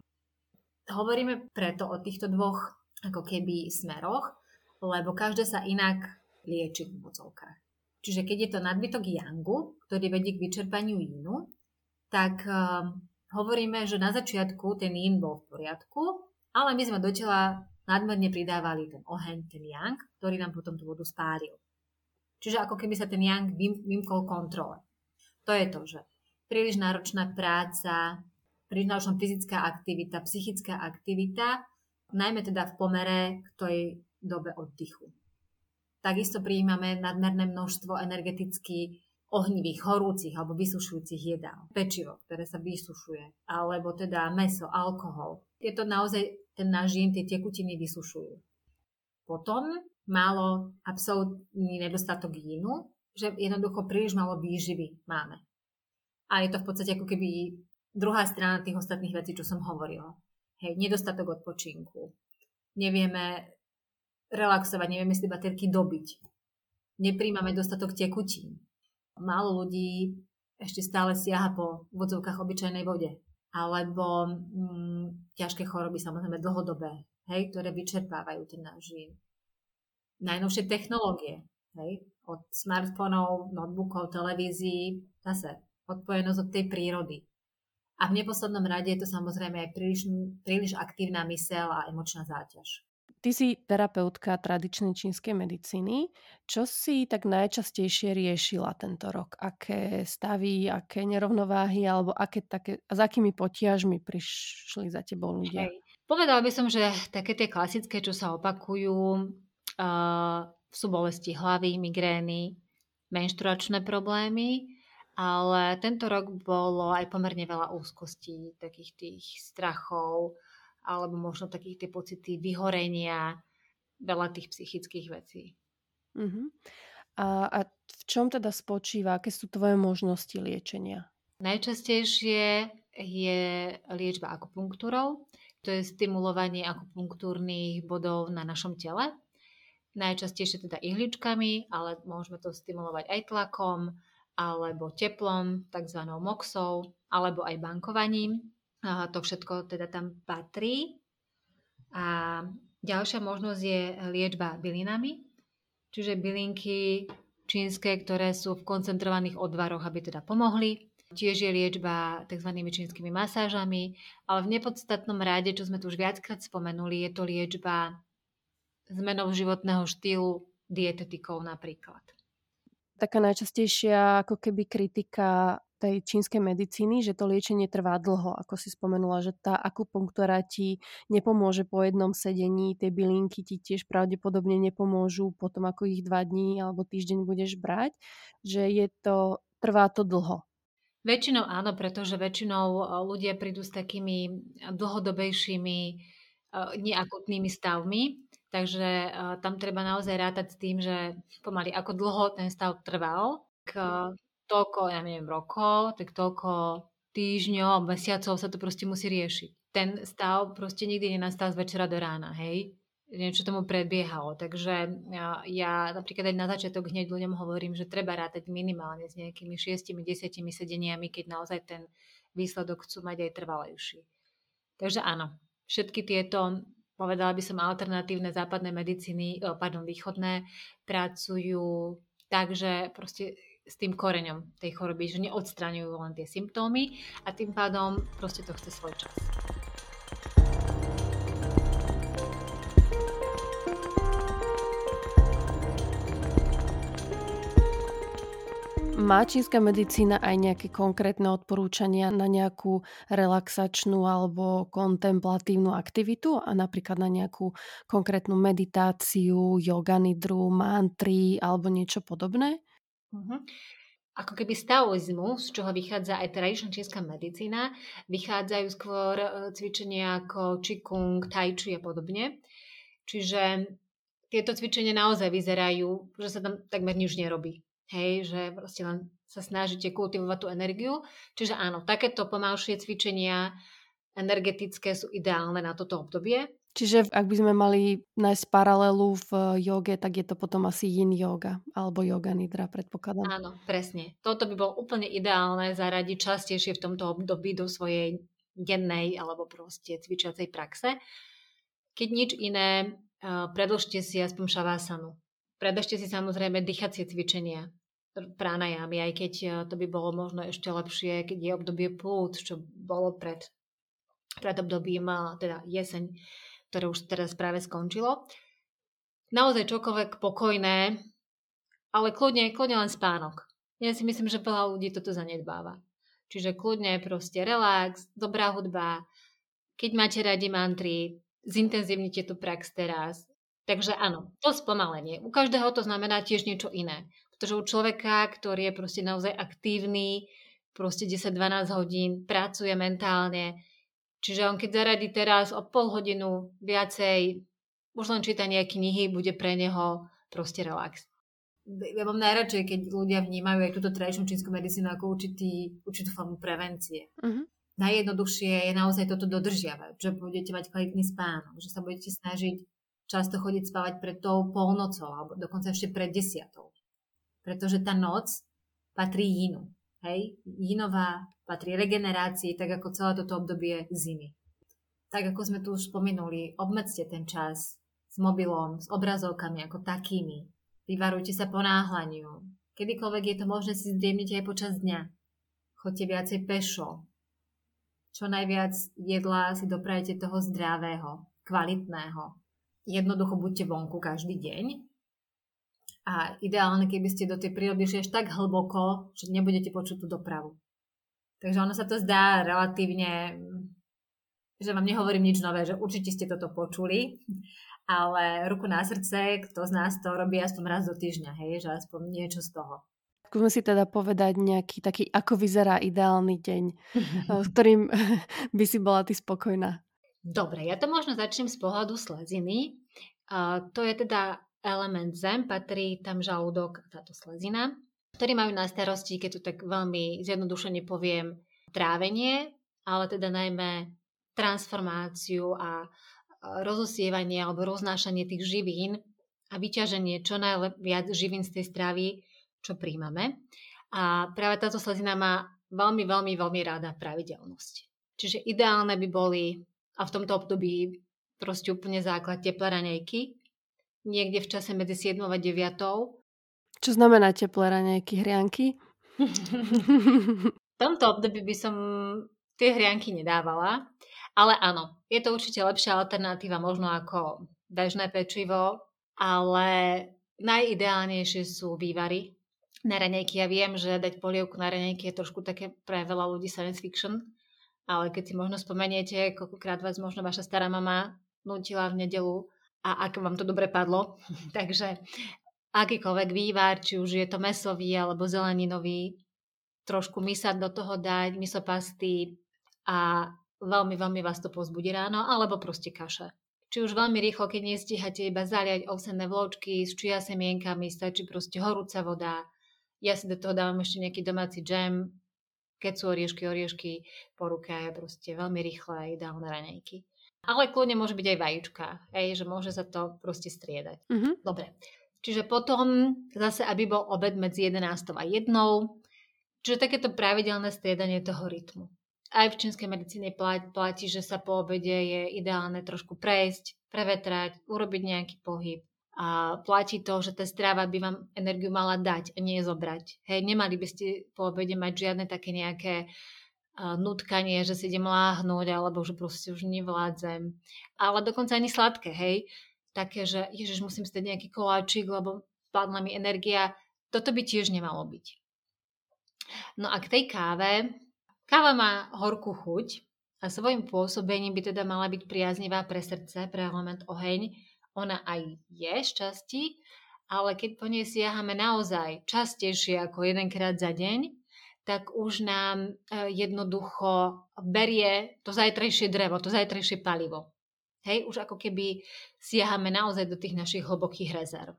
Hovoríme preto o týchto dvoch ako keby smeroch, lebo každé sa inak lieči v mocovkách. Čiže keď je to nadbytok yangu, ktorý vedie k vyčerpaniu jínu, tak um, hovoríme, že na začiatku ten yin bol v poriadku, ale my sme do tela nadmerne pridávali ten oheň, ten yang, ktorý nám potom tú vodu spáril. Čiže ako keby sa ten yang vymkol kontrole. To je to, že príliš náročná práca, príliš náročná fyzická aktivita, psychická aktivita, najmä teda v pomere k tej dobe oddychu. Takisto prijímame nadmerné množstvo energeticky ohnivých, horúcich alebo vysušujúcich jedál. Pečivo, ktoré sa vysušuje, alebo teda meso, alkohol. Tieto naozaj ten náš žien, tie tekutiny vysušujú. Potom málo absolútny nedostatok jínu, že jednoducho príliš málo výživy máme. A je to v podstate ako keby druhá strana tých ostatných vecí, čo som hovorila. Hej, nedostatok odpočinku. Nevieme relaxovať, nevieme si baterky dobiť. Nepríjmame dostatok tekutín. Málo ľudí ešte stále siaha po vodzovkách obyčajnej vode. Alebo mm, ťažké choroby, samozrejme dlhodobé, hej, ktoré vyčerpávajú ten náš žien. Najnovšie technológie, hej, od smartfónov, notebookov, televízií, zase odpojenosť od tej prírody. A v neposlednom rade je to samozrejme aj príliš, príliš aktívna mysel a emočná záťaž. Ty si terapeutka tradičnej čínskej medicíny. Čo si tak najčastejšie riešila tento rok? Aké stavy, aké nerovnováhy alebo aké také, s akými potiažmi prišli za tebou ľudia? Hej. Povedala by som, že také tie klasické, čo sa opakujú, uh, sú bolesti hlavy, migrény, menšturačné problémy, ale tento rok bolo aj pomerne veľa úzkostí, takých tých strachov, alebo možno takých tie pocity vyhorenia, veľa tých psychických vecí. Uh-huh. A, a v čom teda spočíva, aké sú tvoje možnosti liečenia? Najčastejšie je liečba akupunktúrou, to je stimulovanie akupunktúrnych bodov na našom tele. Najčastejšie teda ihličkami, ale môžeme to stimulovať aj tlakom, alebo teplom, tzv. moxou, alebo aj bankovaním. To všetko teda tam patrí. A ďalšia možnosť je liečba bylinami, čiže bylinky čínske, ktoré sú v koncentrovaných odvaroch, aby teda pomohli. Tiež je liečba tzv. čínskymi masážami, ale v nepodstatnom rade, čo sme tu už viackrát spomenuli, je to liečba zmenou životného štýlu dietetikou napríklad. Taká najčastejšia ako keby kritika tej čínskej medicíny, že to liečenie trvá dlho, ako si spomenula, že tá akupunktúra ti nepomôže po jednom sedení, tie bylinky ti tiež pravdepodobne nepomôžu potom, ako ich dva dní alebo týždeň budeš brať, že je to, trvá to dlho. Väčšinou áno, pretože väčšinou e, ľudia prídu s takými dlhodobejšími e, neakutnými stavmi, takže e, tam treba naozaj rátať s tým, že pomaly ako dlho ten stav trval, k toľko, ja neviem, rokov, tak toľko týždňov, mesiacov sa to proste musí riešiť. Ten stav proste nikdy nenastal z večera do rána, hej? Niečo tomu predbiehalo. Takže ja, ja napríklad aj na začiatok hneď ľuďom hovorím, že treba rátať minimálne s nejakými šiestimi, desiatimi sedeniami, keď naozaj ten výsledok chcú mať aj trvalejší. Takže áno, všetky tieto povedala by som alternatívne západné medicíny, pardon, východné, pracujú tak, že proste s tým koreňom tej choroby, že neodstraňujú len tie symptómy a tým pádom proste to chce svoj čas. Má čínska medicína aj nejaké konkrétne odporúčania na nejakú relaxačnú alebo kontemplatívnu aktivitu a napríklad na nejakú konkrétnu meditáciu, yoga nidru, mantry alebo niečo podobné? Uh-huh. Ako keby z taoizmu, z čoho vychádza aj tradičná čínska medicína, vychádzajú skôr e, cvičenia ako Qigong, Tai Chi a podobne. Čiže tieto cvičenia naozaj vyzerajú, že sa tam takmer nič nerobí. Hej, že proste len sa snažíte kultivovať tú energiu. Čiže áno, takéto pomalšie cvičenia energetické sú ideálne na toto obdobie. Čiže ak by sme mali nájsť paralelu v joge, tak je to potom asi yin yoga alebo yoga nidra, predpokladám. Áno, presne. Toto by bolo úplne ideálne zaradiť častejšie v tomto období do svojej dennej alebo proste cvičiacej praxe. Keď nič iné, predlžte si aspoň šavásanu. Predlžte si samozrejme dýchacie cvičenia, pranajami, aj keď to by bolo možno ešte lepšie, keď je obdobie plúc, čo bolo pred, pred obdobím, teda jeseň ktoré už teraz práve skončilo. Naozaj čokoľvek pokojné, ale kľudne, kľudne len spánok. Ja si myslím, že veľa ľudí toto zanedbáva. Čiže kľudne proste relax, dobrá hudba. Keď máte radi mantry, zintenzívnite tú prax teraz. Takže áno, to spomalenie. U každého to znamená tiež niečo iné. Pretože u človeka, ktorý je proste naozaj aktívny, proste 10-12 hodín, pracuje mentálne, čiže on keď zaradí teraz o pol hodinu viacej, už len čítanie knihy bude pre neho proste relax. Ja mám najradšej, keď ľudia vnímajú aj túto tradičnú čínsku medicínu ako určitý, určitú formu prevencie. Uh-huh. Najjednoduchšie je naozaj toto dodržiavať, že budete mať kvalitný spánok, že sa budete snažiť často chodiť spávať pred tou polnocou alebo dokonca ešte pred desiatou pretože tá noc patrí jinu. Hej? Jinová patrí regenerácii, tak ako celé toto obdobie zimy. Tak ako sme tu už spomenuli, obmedzte ten čas s mobilom, s obrazovkami ako takými. Vyvarujte sa ponáhľaniu. Kedykoľvek je to možné si zdriemniť aj počas dňa. Choďte viacej pešo. Čo najviac jedla si doprajte toho zdravého, kvalitného. Jednoducho buďte vonku každý deň a ideálne, keby ste do tej prírody šli až tak hlboko, že nebudete počuť tú dopravu. Takže ono sa to zdá relatívne, že vám nehovorím nič nové, že určite ste toto počuli, ale ruku na srdce, kto z nás to robí aspoň raz do týždňa, hej, že aspoň niečo z toho. Skúsme si teda povedať nejaký taký, ako vyzerá ideálny deň, s ktorým by si bola ty spokojná. Dobre, ja to možno začnem z pohľadu sleziny. Uh, to je teda element zem, patrí tam žalúdok a táto slezina, ktorí majú na starosti, keď to tak veľmi zjednodušene poviem, trávenie, ale teda najmä transformáciu a rozosievanie alebo roznášanie tých živín a vyťaženie čo najviac živín z tej stravy, čo príjmame. A práve táto slezina má veľmi, veľmi, veľmi ráda pravidelnosť. Čiže ideálne by boli, a v tomto období proste úplne základ teplé raňajky, niekde v čase medzi 7 a 9. Čo znamená teplé raňajky, hrianky? v tomto období by som tie hrianky nedávala, ale áno, je to určite lepšia alternatíva možno ako bežné pečivo, ale najideálnejšie sú vývary na raňajky. Ja viem, že dať polievku na raňajky je trošku také pre veľa ľudí science fiction, ale keď si možno spomeniete, koľkokrát vás možno vaša stará mama nutila v nedelu a ak vám to dobre padlo. Takže akýkoľvek vývar, či už je to mesový alebo zeleninový, trošku mysať do toho dať, misopasty a veľmi, veľmi vás to pozbudí ráno, alebo proste kaše. Či už veľmi rýchlo, keď nestíhate iba zaliať ovsené vločky s čia semienkami, stačí proste horúca voda. Ja si do toho dávam ešte nejaký domáci džem, keď sú oriešky, oriešky po ruke, proste veľmi rýchle ideálne raňajky. Ale kľudne môže byť aj vajíčka, hej, že môže sa to proste striedať. Mm-hmm. Dobre. Čiže potom zase, aby bol obed medzi 11 a 1. Čiže takéto pravidelné striedanie toho rytmu. Aj v čínskej medicíne platí, že sa po obede je ideálne trošku prejsť, prevetrať, urobiť nejaký pohyb. A platí to, že tá strava by vám energiu mala dať a nie zobrať. Hej, nemali by ste po obede mať žiadne také nejaké uh, nutkanie, že si idem láhnuť, alebo že proste už nevládzem. Ale dokonca ani sladké, hej. Také, že ježiš, musím stať nejaký koláčik, lebo padla mi energia. Toto by tiež nemalo byť. No a k tej káve. Káva má horkú chuť a svojim pôsobením by teda mala byť priaznivá pre srdce, pre element oheň. Ona aj je šťastí, ale keď po nej siahame naozaj častejšie ako jedenkrát za deň, tak už nám e, jednoducho berie to zajtrajšie drevo, to zajtrajšie palivo. Hej, už ako keby siahame naozaj do tých našich hlbokých rezerv.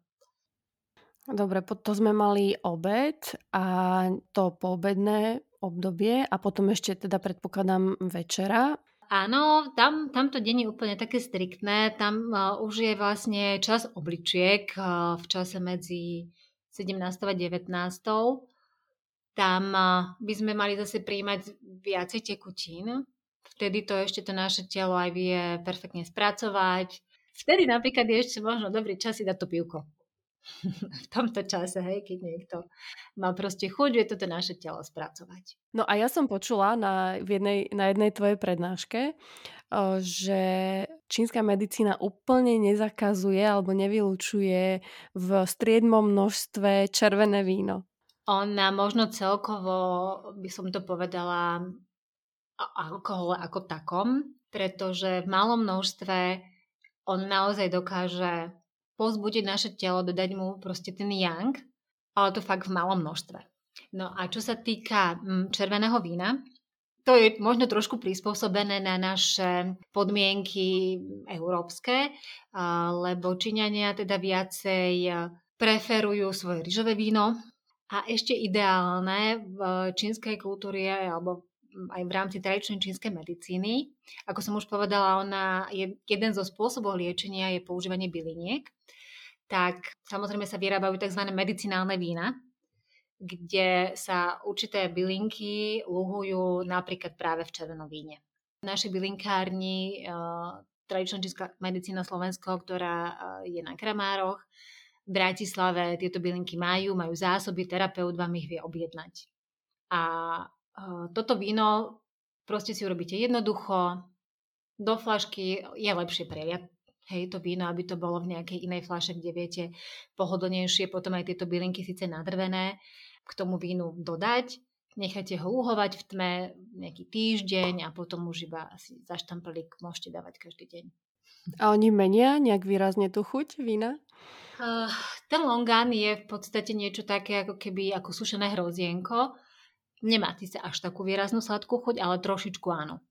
Dobre, to sme mali obed a to poobedné obdobie a potom ešte teda predpokladám večera. Áno, tam, tamto deň je úplne také striktné. Tam uh, už je vlastne čas obličiek uh, v čase medzi 17. a 19 tam by sme mali zase príjmať viacej tekutín. Vtedy to ešte to naše telo aj vie perfektne spracovať. Vtedy napríklad je ešte možno dobrý čas si dať to pivko. v tomto čase, hej, keď niekto má proste chuť, vie toto naše telo spracovať. No a ja som počula na, v jednej, na jednej tvojej prednáške, že čínska medicína úplne nezakazuje alebo nevylučuje v striedmom množstve červené víno? Ona možno celkovo, by som to povedala, alkohole ako takom, pretože v malom množstve on naozaj dokáže pozbudiť naše telo, dodať mu proste ten yang, ale to fakt v malom množstve. No a čo sa týka mm, červeného vína, to je možno trošku prispôsobené na naše podmienky európske, lebo Číňania teda viacej preferujú svoje ryžové víno a ešte ideálne v čínskej kultúre alebo aj v rámci tradičnej čínskej medicíny. Ako som už povedala, ona je, jeden zo spôsobov liečenia je používanie byliniek. Tak samozrejme sa vyrábajú tzv. medicinálne vína, kde sa určité bylinky luhujú napríklad práve v červenom víne. V našej bylinkárni uh, tradičná čínska medicína Slovensko, ktorá uh, je na Kramároch, Bratislave tieto bylinky majú, majú zásoby, terapeut vám ich vie objednať. A uh, toto víno proste si urobíte jednoducho, do flašky je lepšie preliať hej, to víno, aby to bolo v nejakej inej flaše, kde viete pohodlnejšie potom aj tieto bylinky síce nadrvené, k tomu vínu dodať, nechajte ho uhovať v tme nejaký týždeň a potom už iba asi za štamplík môžete dávať každý deň. A oni menia nejak výrazne tú chuť vína? Uh, ten longan je v podstate niečo také ako keby ako sušené hrozienko. Nemá sa až takú výraznú sladkú chuť, ale trošičku áno.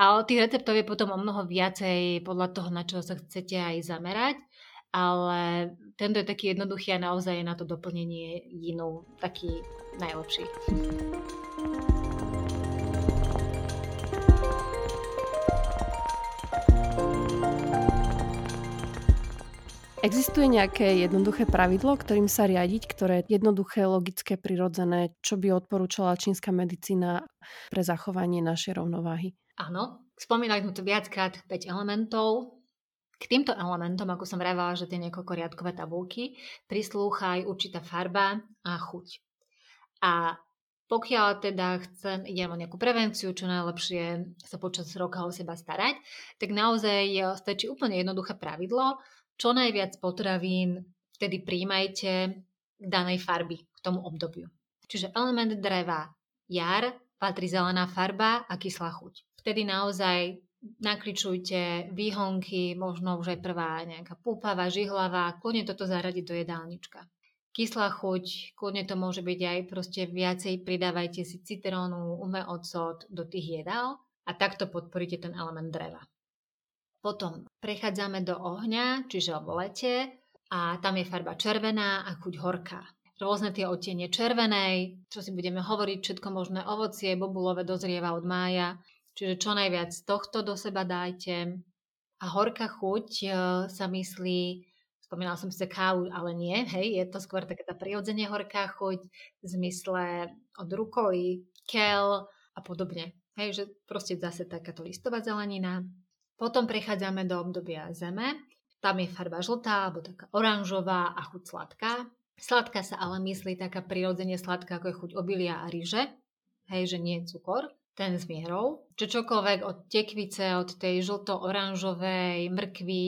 Ale tých receptov je potom o mnoho viacej podľa toho, na čo sa chcete aj zamerať ale tento je taký jednoduchý a naozaj je na to doplnenie jinú taký najlepší. Existuje nejaké jednoduché pravidlo, ktorým sa riadiť, ktoré je jednoduché, logické, prirodzené, čo by odporúčala čínska medicína pre zachovanie našej rovnováhy? Áno, spomínali sme tu viackrát 5 elementov, k týmto elementom, ako som vravela, že tie niekoľko riadkové tabulky, prislúcha aj určitá farba a chuť. A pokiaľ teda chcem, idem o nejakú prevenciu, čo najlepšie sa počas roka o seba starať, tak naozaj stačí úplne jednoduché pravidlo, čo najviac potravín vtedy príjmajte danej farby k tomu obdobiu. Čiže element dreva jar, patrí zelená farba a kyslá chuť. Vtedy naozaj nakličujte výhonky, možno už aj prvá nejaká púpava, žihlava, kľudne toto zaradiť do jedálnička. Kyslá chuť, kľudne to môže byť aj proste viacej, pridávajte si citrónu, ume ocot do tých jedál a takto podporíte ten element dreva. Potom prechádzame do ohňa, čiže v lete a tam je farba červená a chuť horká. Rôzne tie odtiene červenej, čo si budeme hovoriť, všetko možné ovocie, bobulové dozrieva od mája, Čiže čo najviac tohto do seba dajte. A horká chuť e, sa myslí, spomínala som si kávu, ale nie, hej, je to skôr taká tá prirodzene horká chuť v zmysle od rukoly, kel a podobne. Hej, že proste zase takáto listová zelenina. Potom prechádzame do obdobia zeme. Tam je farba žltá alebo taká oranžová a chuť sladká. Sladká sa ale myslí taká prirodzene sladká, ako je chuť obilia a ryže. Hej, že nie je cukor ten s mierou. Čo čokoľvek od tekvice, od tej žlto-oranžovej mrkvy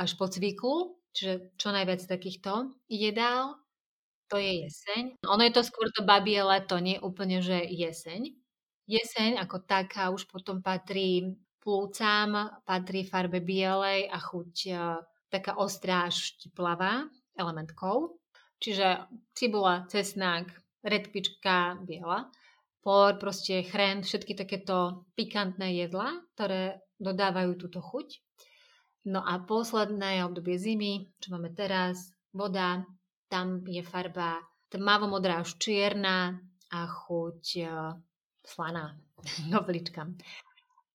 až po cviklu, čiže čo najviac takýchto jedál, to je jeseň. Ono je to skôr to babie leto, nie úplne, že jeseň. Jeseň ako taká už potom patrí plúcam, patrí farbe bielej a chuť e, taká ostrá až štiplavá elementkou. Čiže cibula, cesnák, redkvička biela por, proste chren, všetky takéto pikantné jedla, ktoré dodávajú túto chuť. No a posledné obdobie zimy, čo máme teraz, voda, tam je farba tmavo-modrá až čierna a chuť uh, slaná, novlička.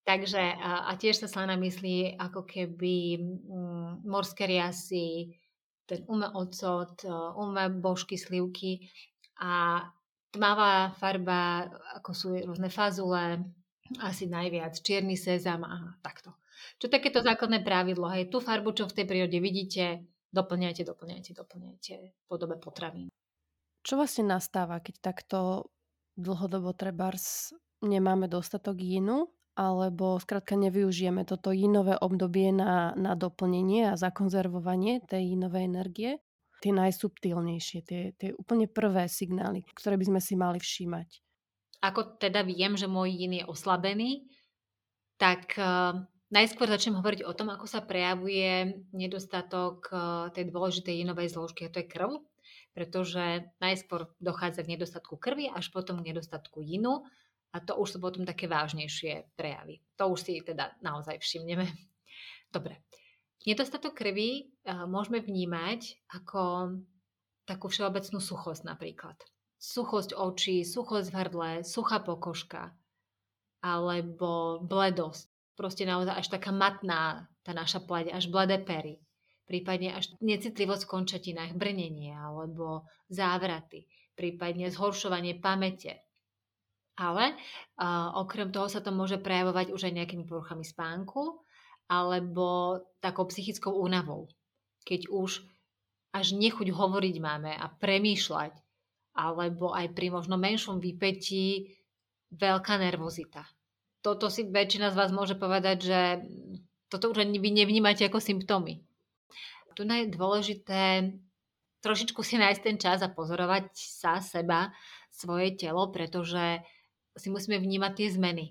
Takže a, a tiež sa slaná myslí ako keby um, morské riasy, ten ume ocot, ume božky, slivky a tmavá farba, ako sú rôzne fazule, asi najviac čierny sezam a takto. Čo takéto základné pravidlo, hej, tú farbu, čo v tej prírode vidíte, doplňajte, doplňajte, doplňajte v podobe potravín. Čo vlastne nastáva, keď takto dlhodobo trebárs nemáme dostatok jínu alebo skrátka nevyužijeme toto jinové obdobie na, na doplnenie a zakonzervovanie tej jinovej energie. Tie najsubtilnejšie, tie, tie úplne prvé signály, ktoré by sme si mali všímať. Ako teda viem, že môj yin je oslabený, tak uh, najskôr začnem hovoriť o tom, ako sa prejavuje nedostatok uh, tej dôležitej jinovej zložky, a to je krv, pretože najskôr dochádza k nedostatku krvi, až potom k nedostatku jinu a to už sú potom také vážnejšie prejavy. To už si teda naozaj všimneme. Dobre. Nedostatok krvi uh, môžeme vnímať ako takú všeobecnú suchosť napríklad. Suchosť očí, suchosť v hrdle, suchá pokožka alebo bledosť. Proste naozaj až taká matná tá naša pleť, až bledé pery. Prípadne až necitlivosť v končatinách, brnenie alebo závraty. Prípadne zhoršovanie pamäte ale uh, okrem toho sa to môže prejavovať už aj nejakými poruchami spánku alebo takou psychickou únavou. Keď už až nechuť hovoriť máme a premýšľať, alebo aj pri možno menšom vypetí veľká nervozita. Toto si väčšina z vás môže povedať, že toto už vy nevnímate ako symptómy. Tu je dôležité trošičku si nájsť ten čas a pozorovať sa, seba, svoje telo, pretože si musíme vnímať tie zmeny.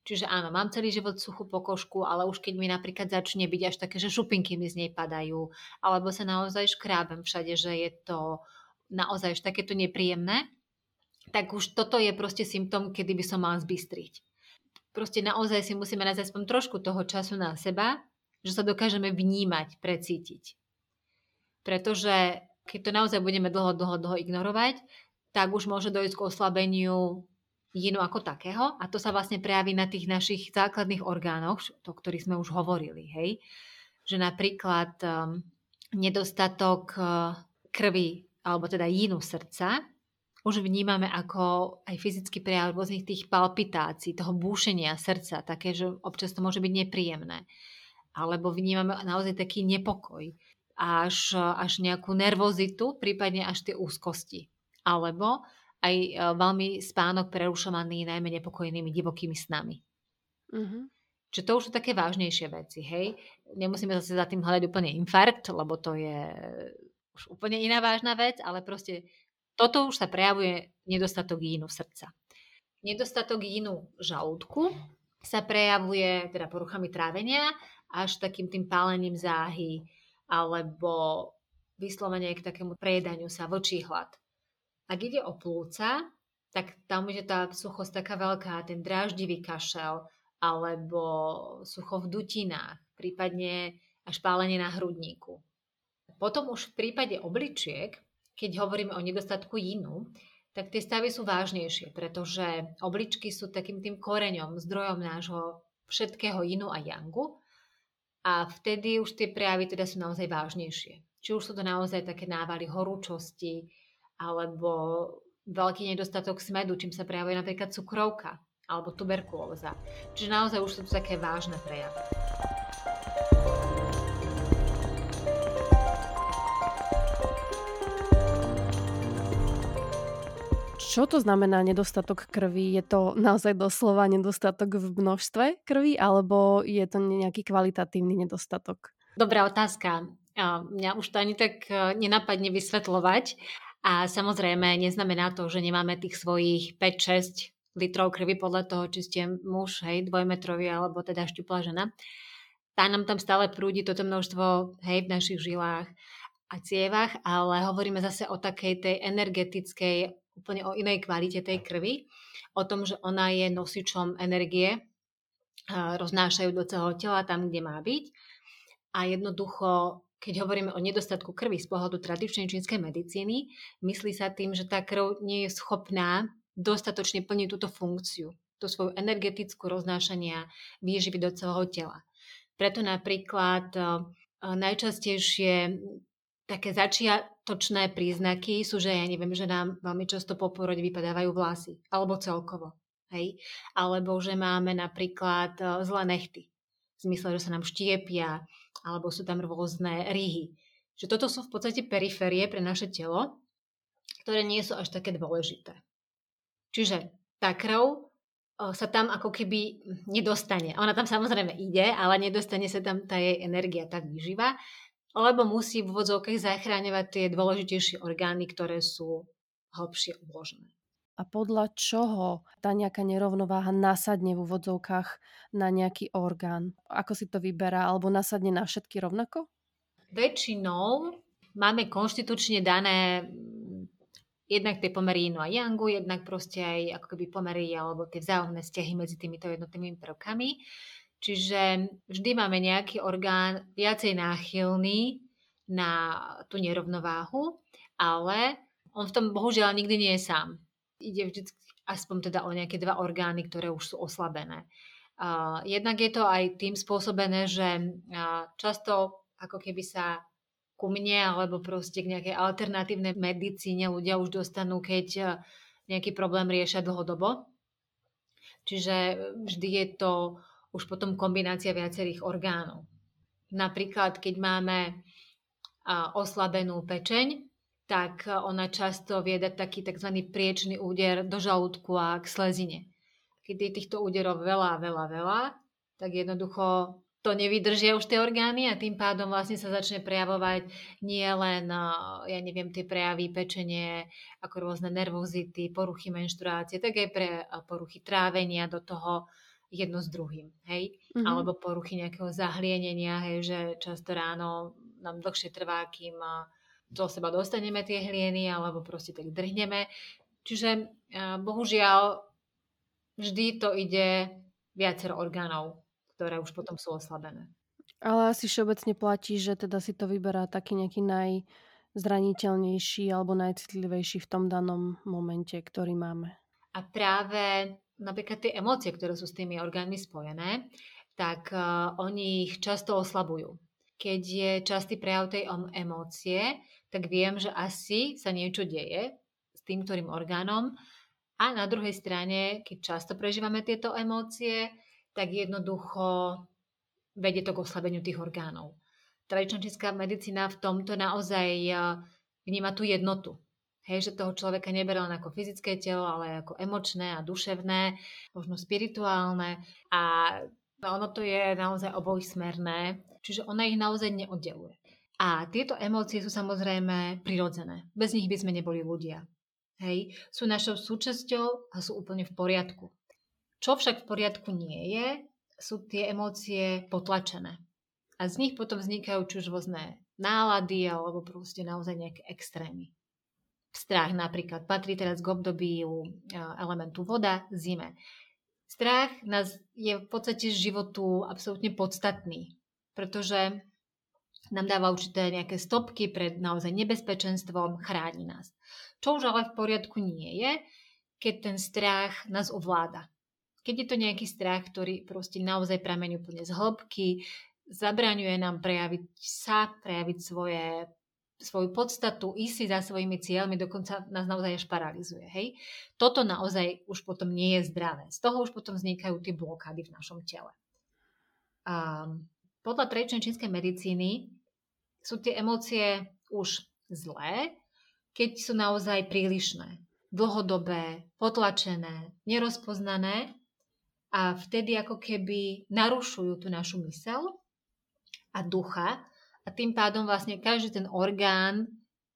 Čiže áno, mám celý život suchú pokožku, ale už keď mi napríklad začne byť až také, že šupinky mi z nej padajú, alebo sa naozaj škrábem všade, že je to naozaj už takéto nepríjemné, tak už toto je proste symptom, kedy by som mala zbystriť. Proste naozaj si musíme nájsť aspoň trošku toho času na seba, že sa dokážeme vnímať, precítiť. Pretože keď to naozaj budeme dlho, dlho, dlho ignorovať, tak už môže dojsť k oslabeniu jinu ako takého a to sa vlastne prejaví na tých našich základných orgánoch, o ktorých sme už hovorili, hej. Že napríklad um, nedostatok uh, krvi alebo teda jinu srdca už vnímame ako aj fyzický prejav rôznych tých palpitácií, toho búšenia srdca, také, že občas to môže byť nepríjemné. Alebo vnímame naozaj taký nepokoj, až, až nejakú nervozitu, prípadne až tie úzkosti. Alebo aj e, veľmi spánok prerušovaný najmä nepokojnými divokými snami. Mm-hmm. Čiže to už sú také vážnejšie veci, hej. Nemusíme zase za tým hľadať úplne infarkt, lebo to je už úplne iná vážna vec, ale proste toto už sa prejavuje nedostatok jínu srdca. Nedostatok jínu žalúdku sa prejavuje teda poruchami trávenia až takým tým pálením záhy alebo vyslovene k takému prejedaniu sa, vlčí hlad. Ak ide o plúca, tak tam je tá suchosť taká veľká, ten dráždivý kašel, alebo sucho v dutinách, prípadne až pálenie na hrudníku. Potom už v prípade obličiek, keď hovoríme o nedostatku jinu, tak tie stavy sú vážnejšie, pretože obličky sú takým tým koreňom, zdrojom nášho všetkého jinu a yangu a vtedy už tie prejavy teda sú naozaj vážnejšie. Či už sú to naozaj také návaly horúčosti, alebo veľký nedostatok smedu, čím sa prejavuje napríklad cukrovka alebo tuberkulóza. Čiže naozaj už sú to také vážne prejavy. Čo to znamená nedostatok krvi? Je to naozaj doslova nedostatok v množstve krvi alebo je to nejaký kvalitatívny nedostatok? Dobrá otázka. Mňa už to ani tak e, nenapadne vysvetľovať, a samozrejme, neznamená to, že nemáme tých svojich 5-6 litrov krvi podľa toho, či ste muž, hej, dvojmetrový alebo teda šťuplá žena. Tá nám tam stále prúdi toto množstvo, hej, v našich žilách a cievach, ale hovoríme zase o takej tej energetickej, úplne o inej kvalite tej krvi, o tom, že ona je nosičom energie, roznášajú do celého tela tam, kde má byť. A jednoducho keď hovoríme o nedostatku krvi z pohľadu tradičnej čínskej medicíny, myslí sa tým, že tá krv nie je schopná dostatočne plniť túto funkciu, tú svoju energetickú roznášania výživy do celého tela. Preto napríklad e, najčastejšie také začiatočné príznaky sú, že ja neviem, že nám veľmi často po porode vypadávajú vlasy, alebo celkovo. Hej? Alebo že máme napríklad e, zlé nechty. V zmysle, že sa nám štiepia, alebo sú tam rôzne ryhy. Že toto sú v podstate periférie pre naše telo, ktoré nie sú až také dôležité. Čiže tá krv sa tam ako keby nedostane. Ona tam samozrejme ide, ale nedostane sa tam tá jej energia tak vyžíva, lebo musí v vodzovkách zachráňovať tie dôležitejšie orgány, ktoré sú hlbšie uložené. A podľa čoho tá nejaká nerovnováha nasadne v úvodzovkách na nejaký orgán? Ako si to vyberá? Alebo nasadne na všetky rovnako? Väčšinou máme konštitučne dané jednak tie pomery yin a yangu, jednak proste aj ako keby pomery alebo tie vzájomné vzťahy medzi týmito jednotnými prvkami. Čiže vždy máme nejaký orgán viacej náchylný na tú nerovnováhu, ale on v tom bohužiaľ nikdy nie je sám. Ide vždy aspoň teda o nejaké dva orgány, ktoré už sú oslabené. Uh, jednak je to aj tým spôsobené, že uh, často ako keby sa ku mne alebo proste k nejakej alternatívnej medicíne ľudia už dostanú, keď e, nejaký problém riešia dlhodobo. Čiže vždy je to už potom kombinácia viacerých orgánov. Napríklad, keď máme oslabenú pečeň, tak ona často vie dať taký tzv. priečný úder do žalúdku a k slezine. Keď je týchto úderov veľa, veľa, veľa, tak jednoducho to nevydržia už tie orgány a tým pádom vlastne sa začne prejavovať nie len, ja neviem, tie prejavy pečenie, ako rôzne nervozity, poruchy menštruácie, tak aj pre poruchy trávenia do toho jedno s druhým, hej? Mm-hmm. Alebo poruchy nejakého zahlienenia, hej, že často ráno nám dlhšie trvá, kým do seba dostaneme tie hlieny, alebo proste tak drhneme. Čiže bohužiaľ vždy to ide viacero orgánov ktoré už potom sú oslabené. Ale asi všeobecne platí, že teda si to vyberá taký nejaký najzraniteľnejší alebo najcitlivejší v tom danom momente, ktorý máme. A práve napríklad tie emócie, ktoré sú s tými orgánmi spojené, tak uh, oni ich často oslabujú. Keď je častý prejav tej emócie, tak viem, že asi sa niečo deje s tým, ktorým orgánom. A na druhej strane, keď často prežívame tieto emócie, tak jednoducho vedie to k oslabeniu tých orgánov. Tradičná čínska medicína v tomto naozaj eh, vníma tú jednotu. Hej, že toho človeka neberie len ako fyzické telo, ale ako emočné a duševné, možno spirituálne. A ono to je naozaj obojsmerné, čiže ona ich naozaj neoddeluje. A tieto emócie sú samozrejme prirodzené. Bez nich by sme neboli ľudia. Hej, sú našou súčasťou a sú úplne v poriadku. Čo však v poriadku nie je, sú tie emócie potlačené. A z nich potom vznikajú či už rôzne nálady alebo proste naozaj nejaké extrémy. Strach napríklad patrí teraz k obdobiu elementu voda, zime. Strach nás je v podstate z životu absolútne podstatný, pretože nám dáva určité nejaké stopky pred naozaj nebezpečenstvom, chráni nás. Čo už ale v poriadku nie je, keď ten strach nás ovláda. Keď je to nejaký strach, ktorý proste naozaj pramení úplne z hĺbky, zabraňuje nám prejaviť sa, prejaviť svoje, svoju podstatu, ísť si za svojimi cieľmi, dokonca nás naozaj až paralizuje. Hej? Toto naozaj už potom nie je zdravé. Z toho už potom vznikajú tie blokády v našom tele. A podľa tradičnej čínskej medicíny sú tie emócie už zlé, keď sú naozaj prílišné, dlhodobé, potlačené, nerozpoznané a vtedy ako keby narušujú tú našu mysel a ducha a tým pádom vlastne každý ten orgán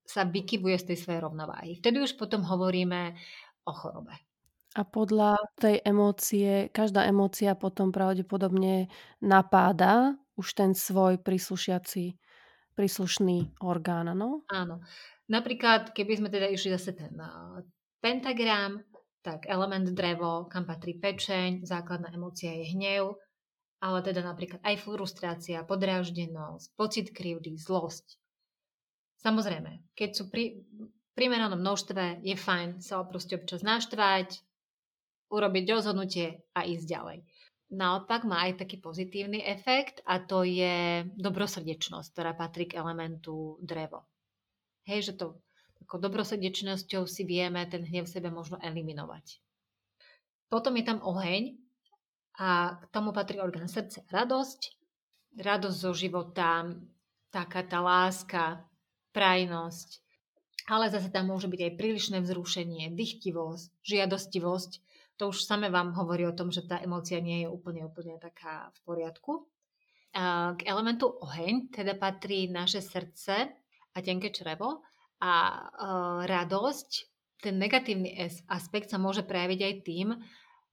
sa vykybuje z tej svojej rovnováhy. Vtedy už potom hovoríme o chorobe. A podľa tej emócie, každá emócia potom pravdepodobne napáda už ten svoj príslušiaci, príslušný orgán, no? Áno. Napríklad, keby sme teda išli zase ten pentagram, tak element drevo, kam patrí pečeň, základná emócia je hnev, ale teda napríklad aj frustrácia, podráždenosť, pocit krivdy, zlosť. Samozrejme, keď sú pri primeranom množstve, je fajn sa proste občas naštvať, urobiť rozhodnutie a ísť ďalej. Naopak má aj taký pozitívny efekt a to je dobrosrdečnosť, ktorá patrí k elementu drevo. Hej, že to ako dobrosrdečnosťou si vieme ten hnev v sebe možno eliminovať. Potom je tam oheň a k tomu patrí orgán srdce. Radosť. Radosť zo života, taká tá láska, prajnosť, ale zase tam môže byť aj prílišné vzrušenie, dychtivosť, žiadostivosť, to už same vám hovorí o tom, že tá emócia nie je úplne, úplne taká v poriadku. K elementu oheň teda patrí naše srdce a tenké črevo. A radosť, ten negatívny aspekt sa môže prejaviť aj tým,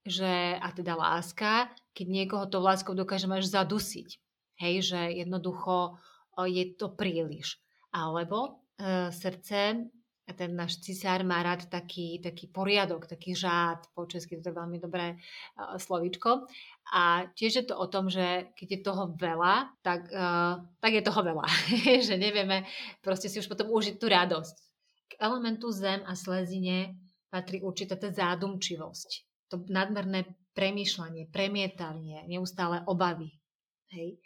že, a teda láska, keď niekoho to láskou dokážeme až zadusiť. Hej, že jednoducho je to príliš. Alebo e, srdce a ten náš cisár má rád taký, taký poriadok, taký žád, po česky to je veľmi dobré uh, slovíčko. A tiež je to o tom, že keď je toho veľa, tak, uh, tak je toho veľa. že nevieme proste si už potom užiť tú radosť. K elementu zem a slezine patrí určitá tá zádumčivosť. To nadmerné premýšľanie, premietanie, neustále obavy. Hej.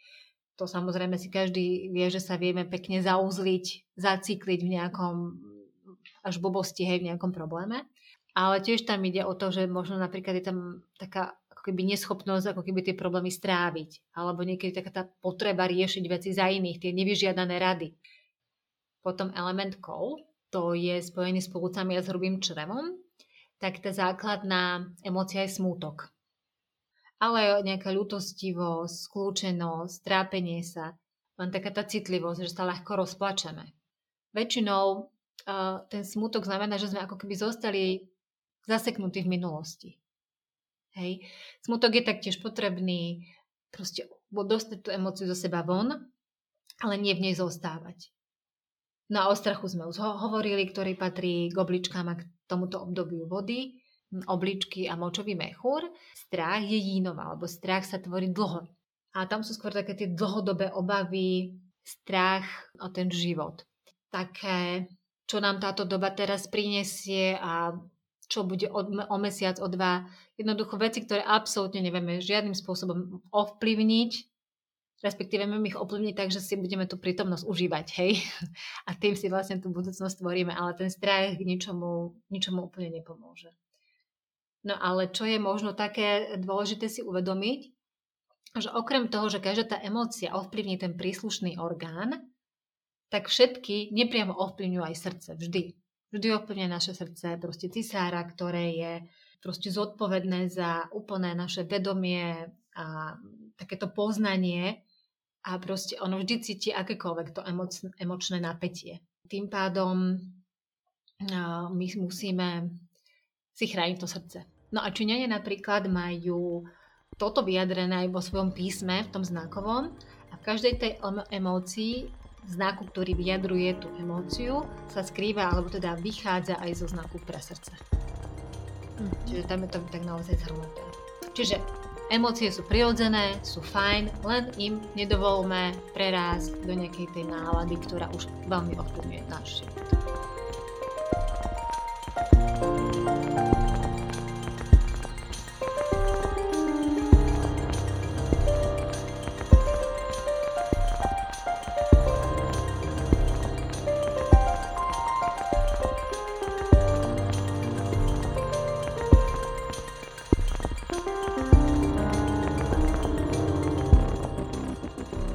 To samozrejme si každý vie, že sa vieme pekne zauzliť, zacikliť v nejakom až blbosti, hej, v nejakom probléme. Ale tiež tam ide o to, že možno napríklad je tam taká ako keby neschopnosť, ako keby tie problémy stráviť. Alebo niekedy taká tá potreba riešiť veci za iných, tie nevyžiadané rady. Potom element kov, to je spojený s plúcami a s hrubým črevom, tak tá základná emócia je smútok. Ale nejaká ľutostivosť, skľúčenosť, trápenie sa, len taká tá citlivosť, že sa ľahko rozplačeme. Väčšinou ten smutok znamená, že sme ako keby zostali zaseknutí v minulosti. Hej. Smutok je taktiež potrebný proste dostať tú emociu zo seba von, ale nie v nej zostávať. No a o strachu sme už hovorili, ktorý patrí k obličkám a k tomuto obdobiu vody, obličky a močový mechúr. Strach je jínova, alebo strach sa tvorí dlho. A tam sú skôr také tie dlhodobé obavy, strach o ten život. Také čo nám táto doba teraz prinesie a čo bude o, o mesiac, o dva. Jednoducho veci, ktoré absolútne nevieme žiadnym spôsobom ovplyvniť, respektíve my ich ovplyvniť tak, že si budeme tú prítomnosť užívať, hej. A tým si vlastne tú budúcnosť tvoríme, ale ten strach ničomu, ničomu úplne nepomôže. No ale čo je možno také dôležité si uvedomiť, že okrem toho, že každá tá emócia ovplyvní ten príslušný orgán, tak všetky nepriamo ovplyvňujú aj srdce. Vždy. Vždy ovplyvňuje naše srdce. Proste cisára, ktoré je proste zodpovedné za úplné naše vedomie a takéto poznanie a proste ono vždy cíti akékoľvek to emočné napätie. Tým pádom my musíme si chrániť to srdce. No a Číňania napríklad majú toto vyjadrené aj vo svojom písme, v tom znakovom a v každej tej emócii znaku, ktorý vyjadruje tú emóciu, sa skrýva, alebo teda vychádza aj zo znaku pre srdce. Hm. Čiže tam je to tak naozaj zhrnuté. Čiže emócie sú prirodzené, sú fajn, len im nedovolme prerásť do nejakej tej nálady, ktorá už veľmi ovplyvňuje náš život.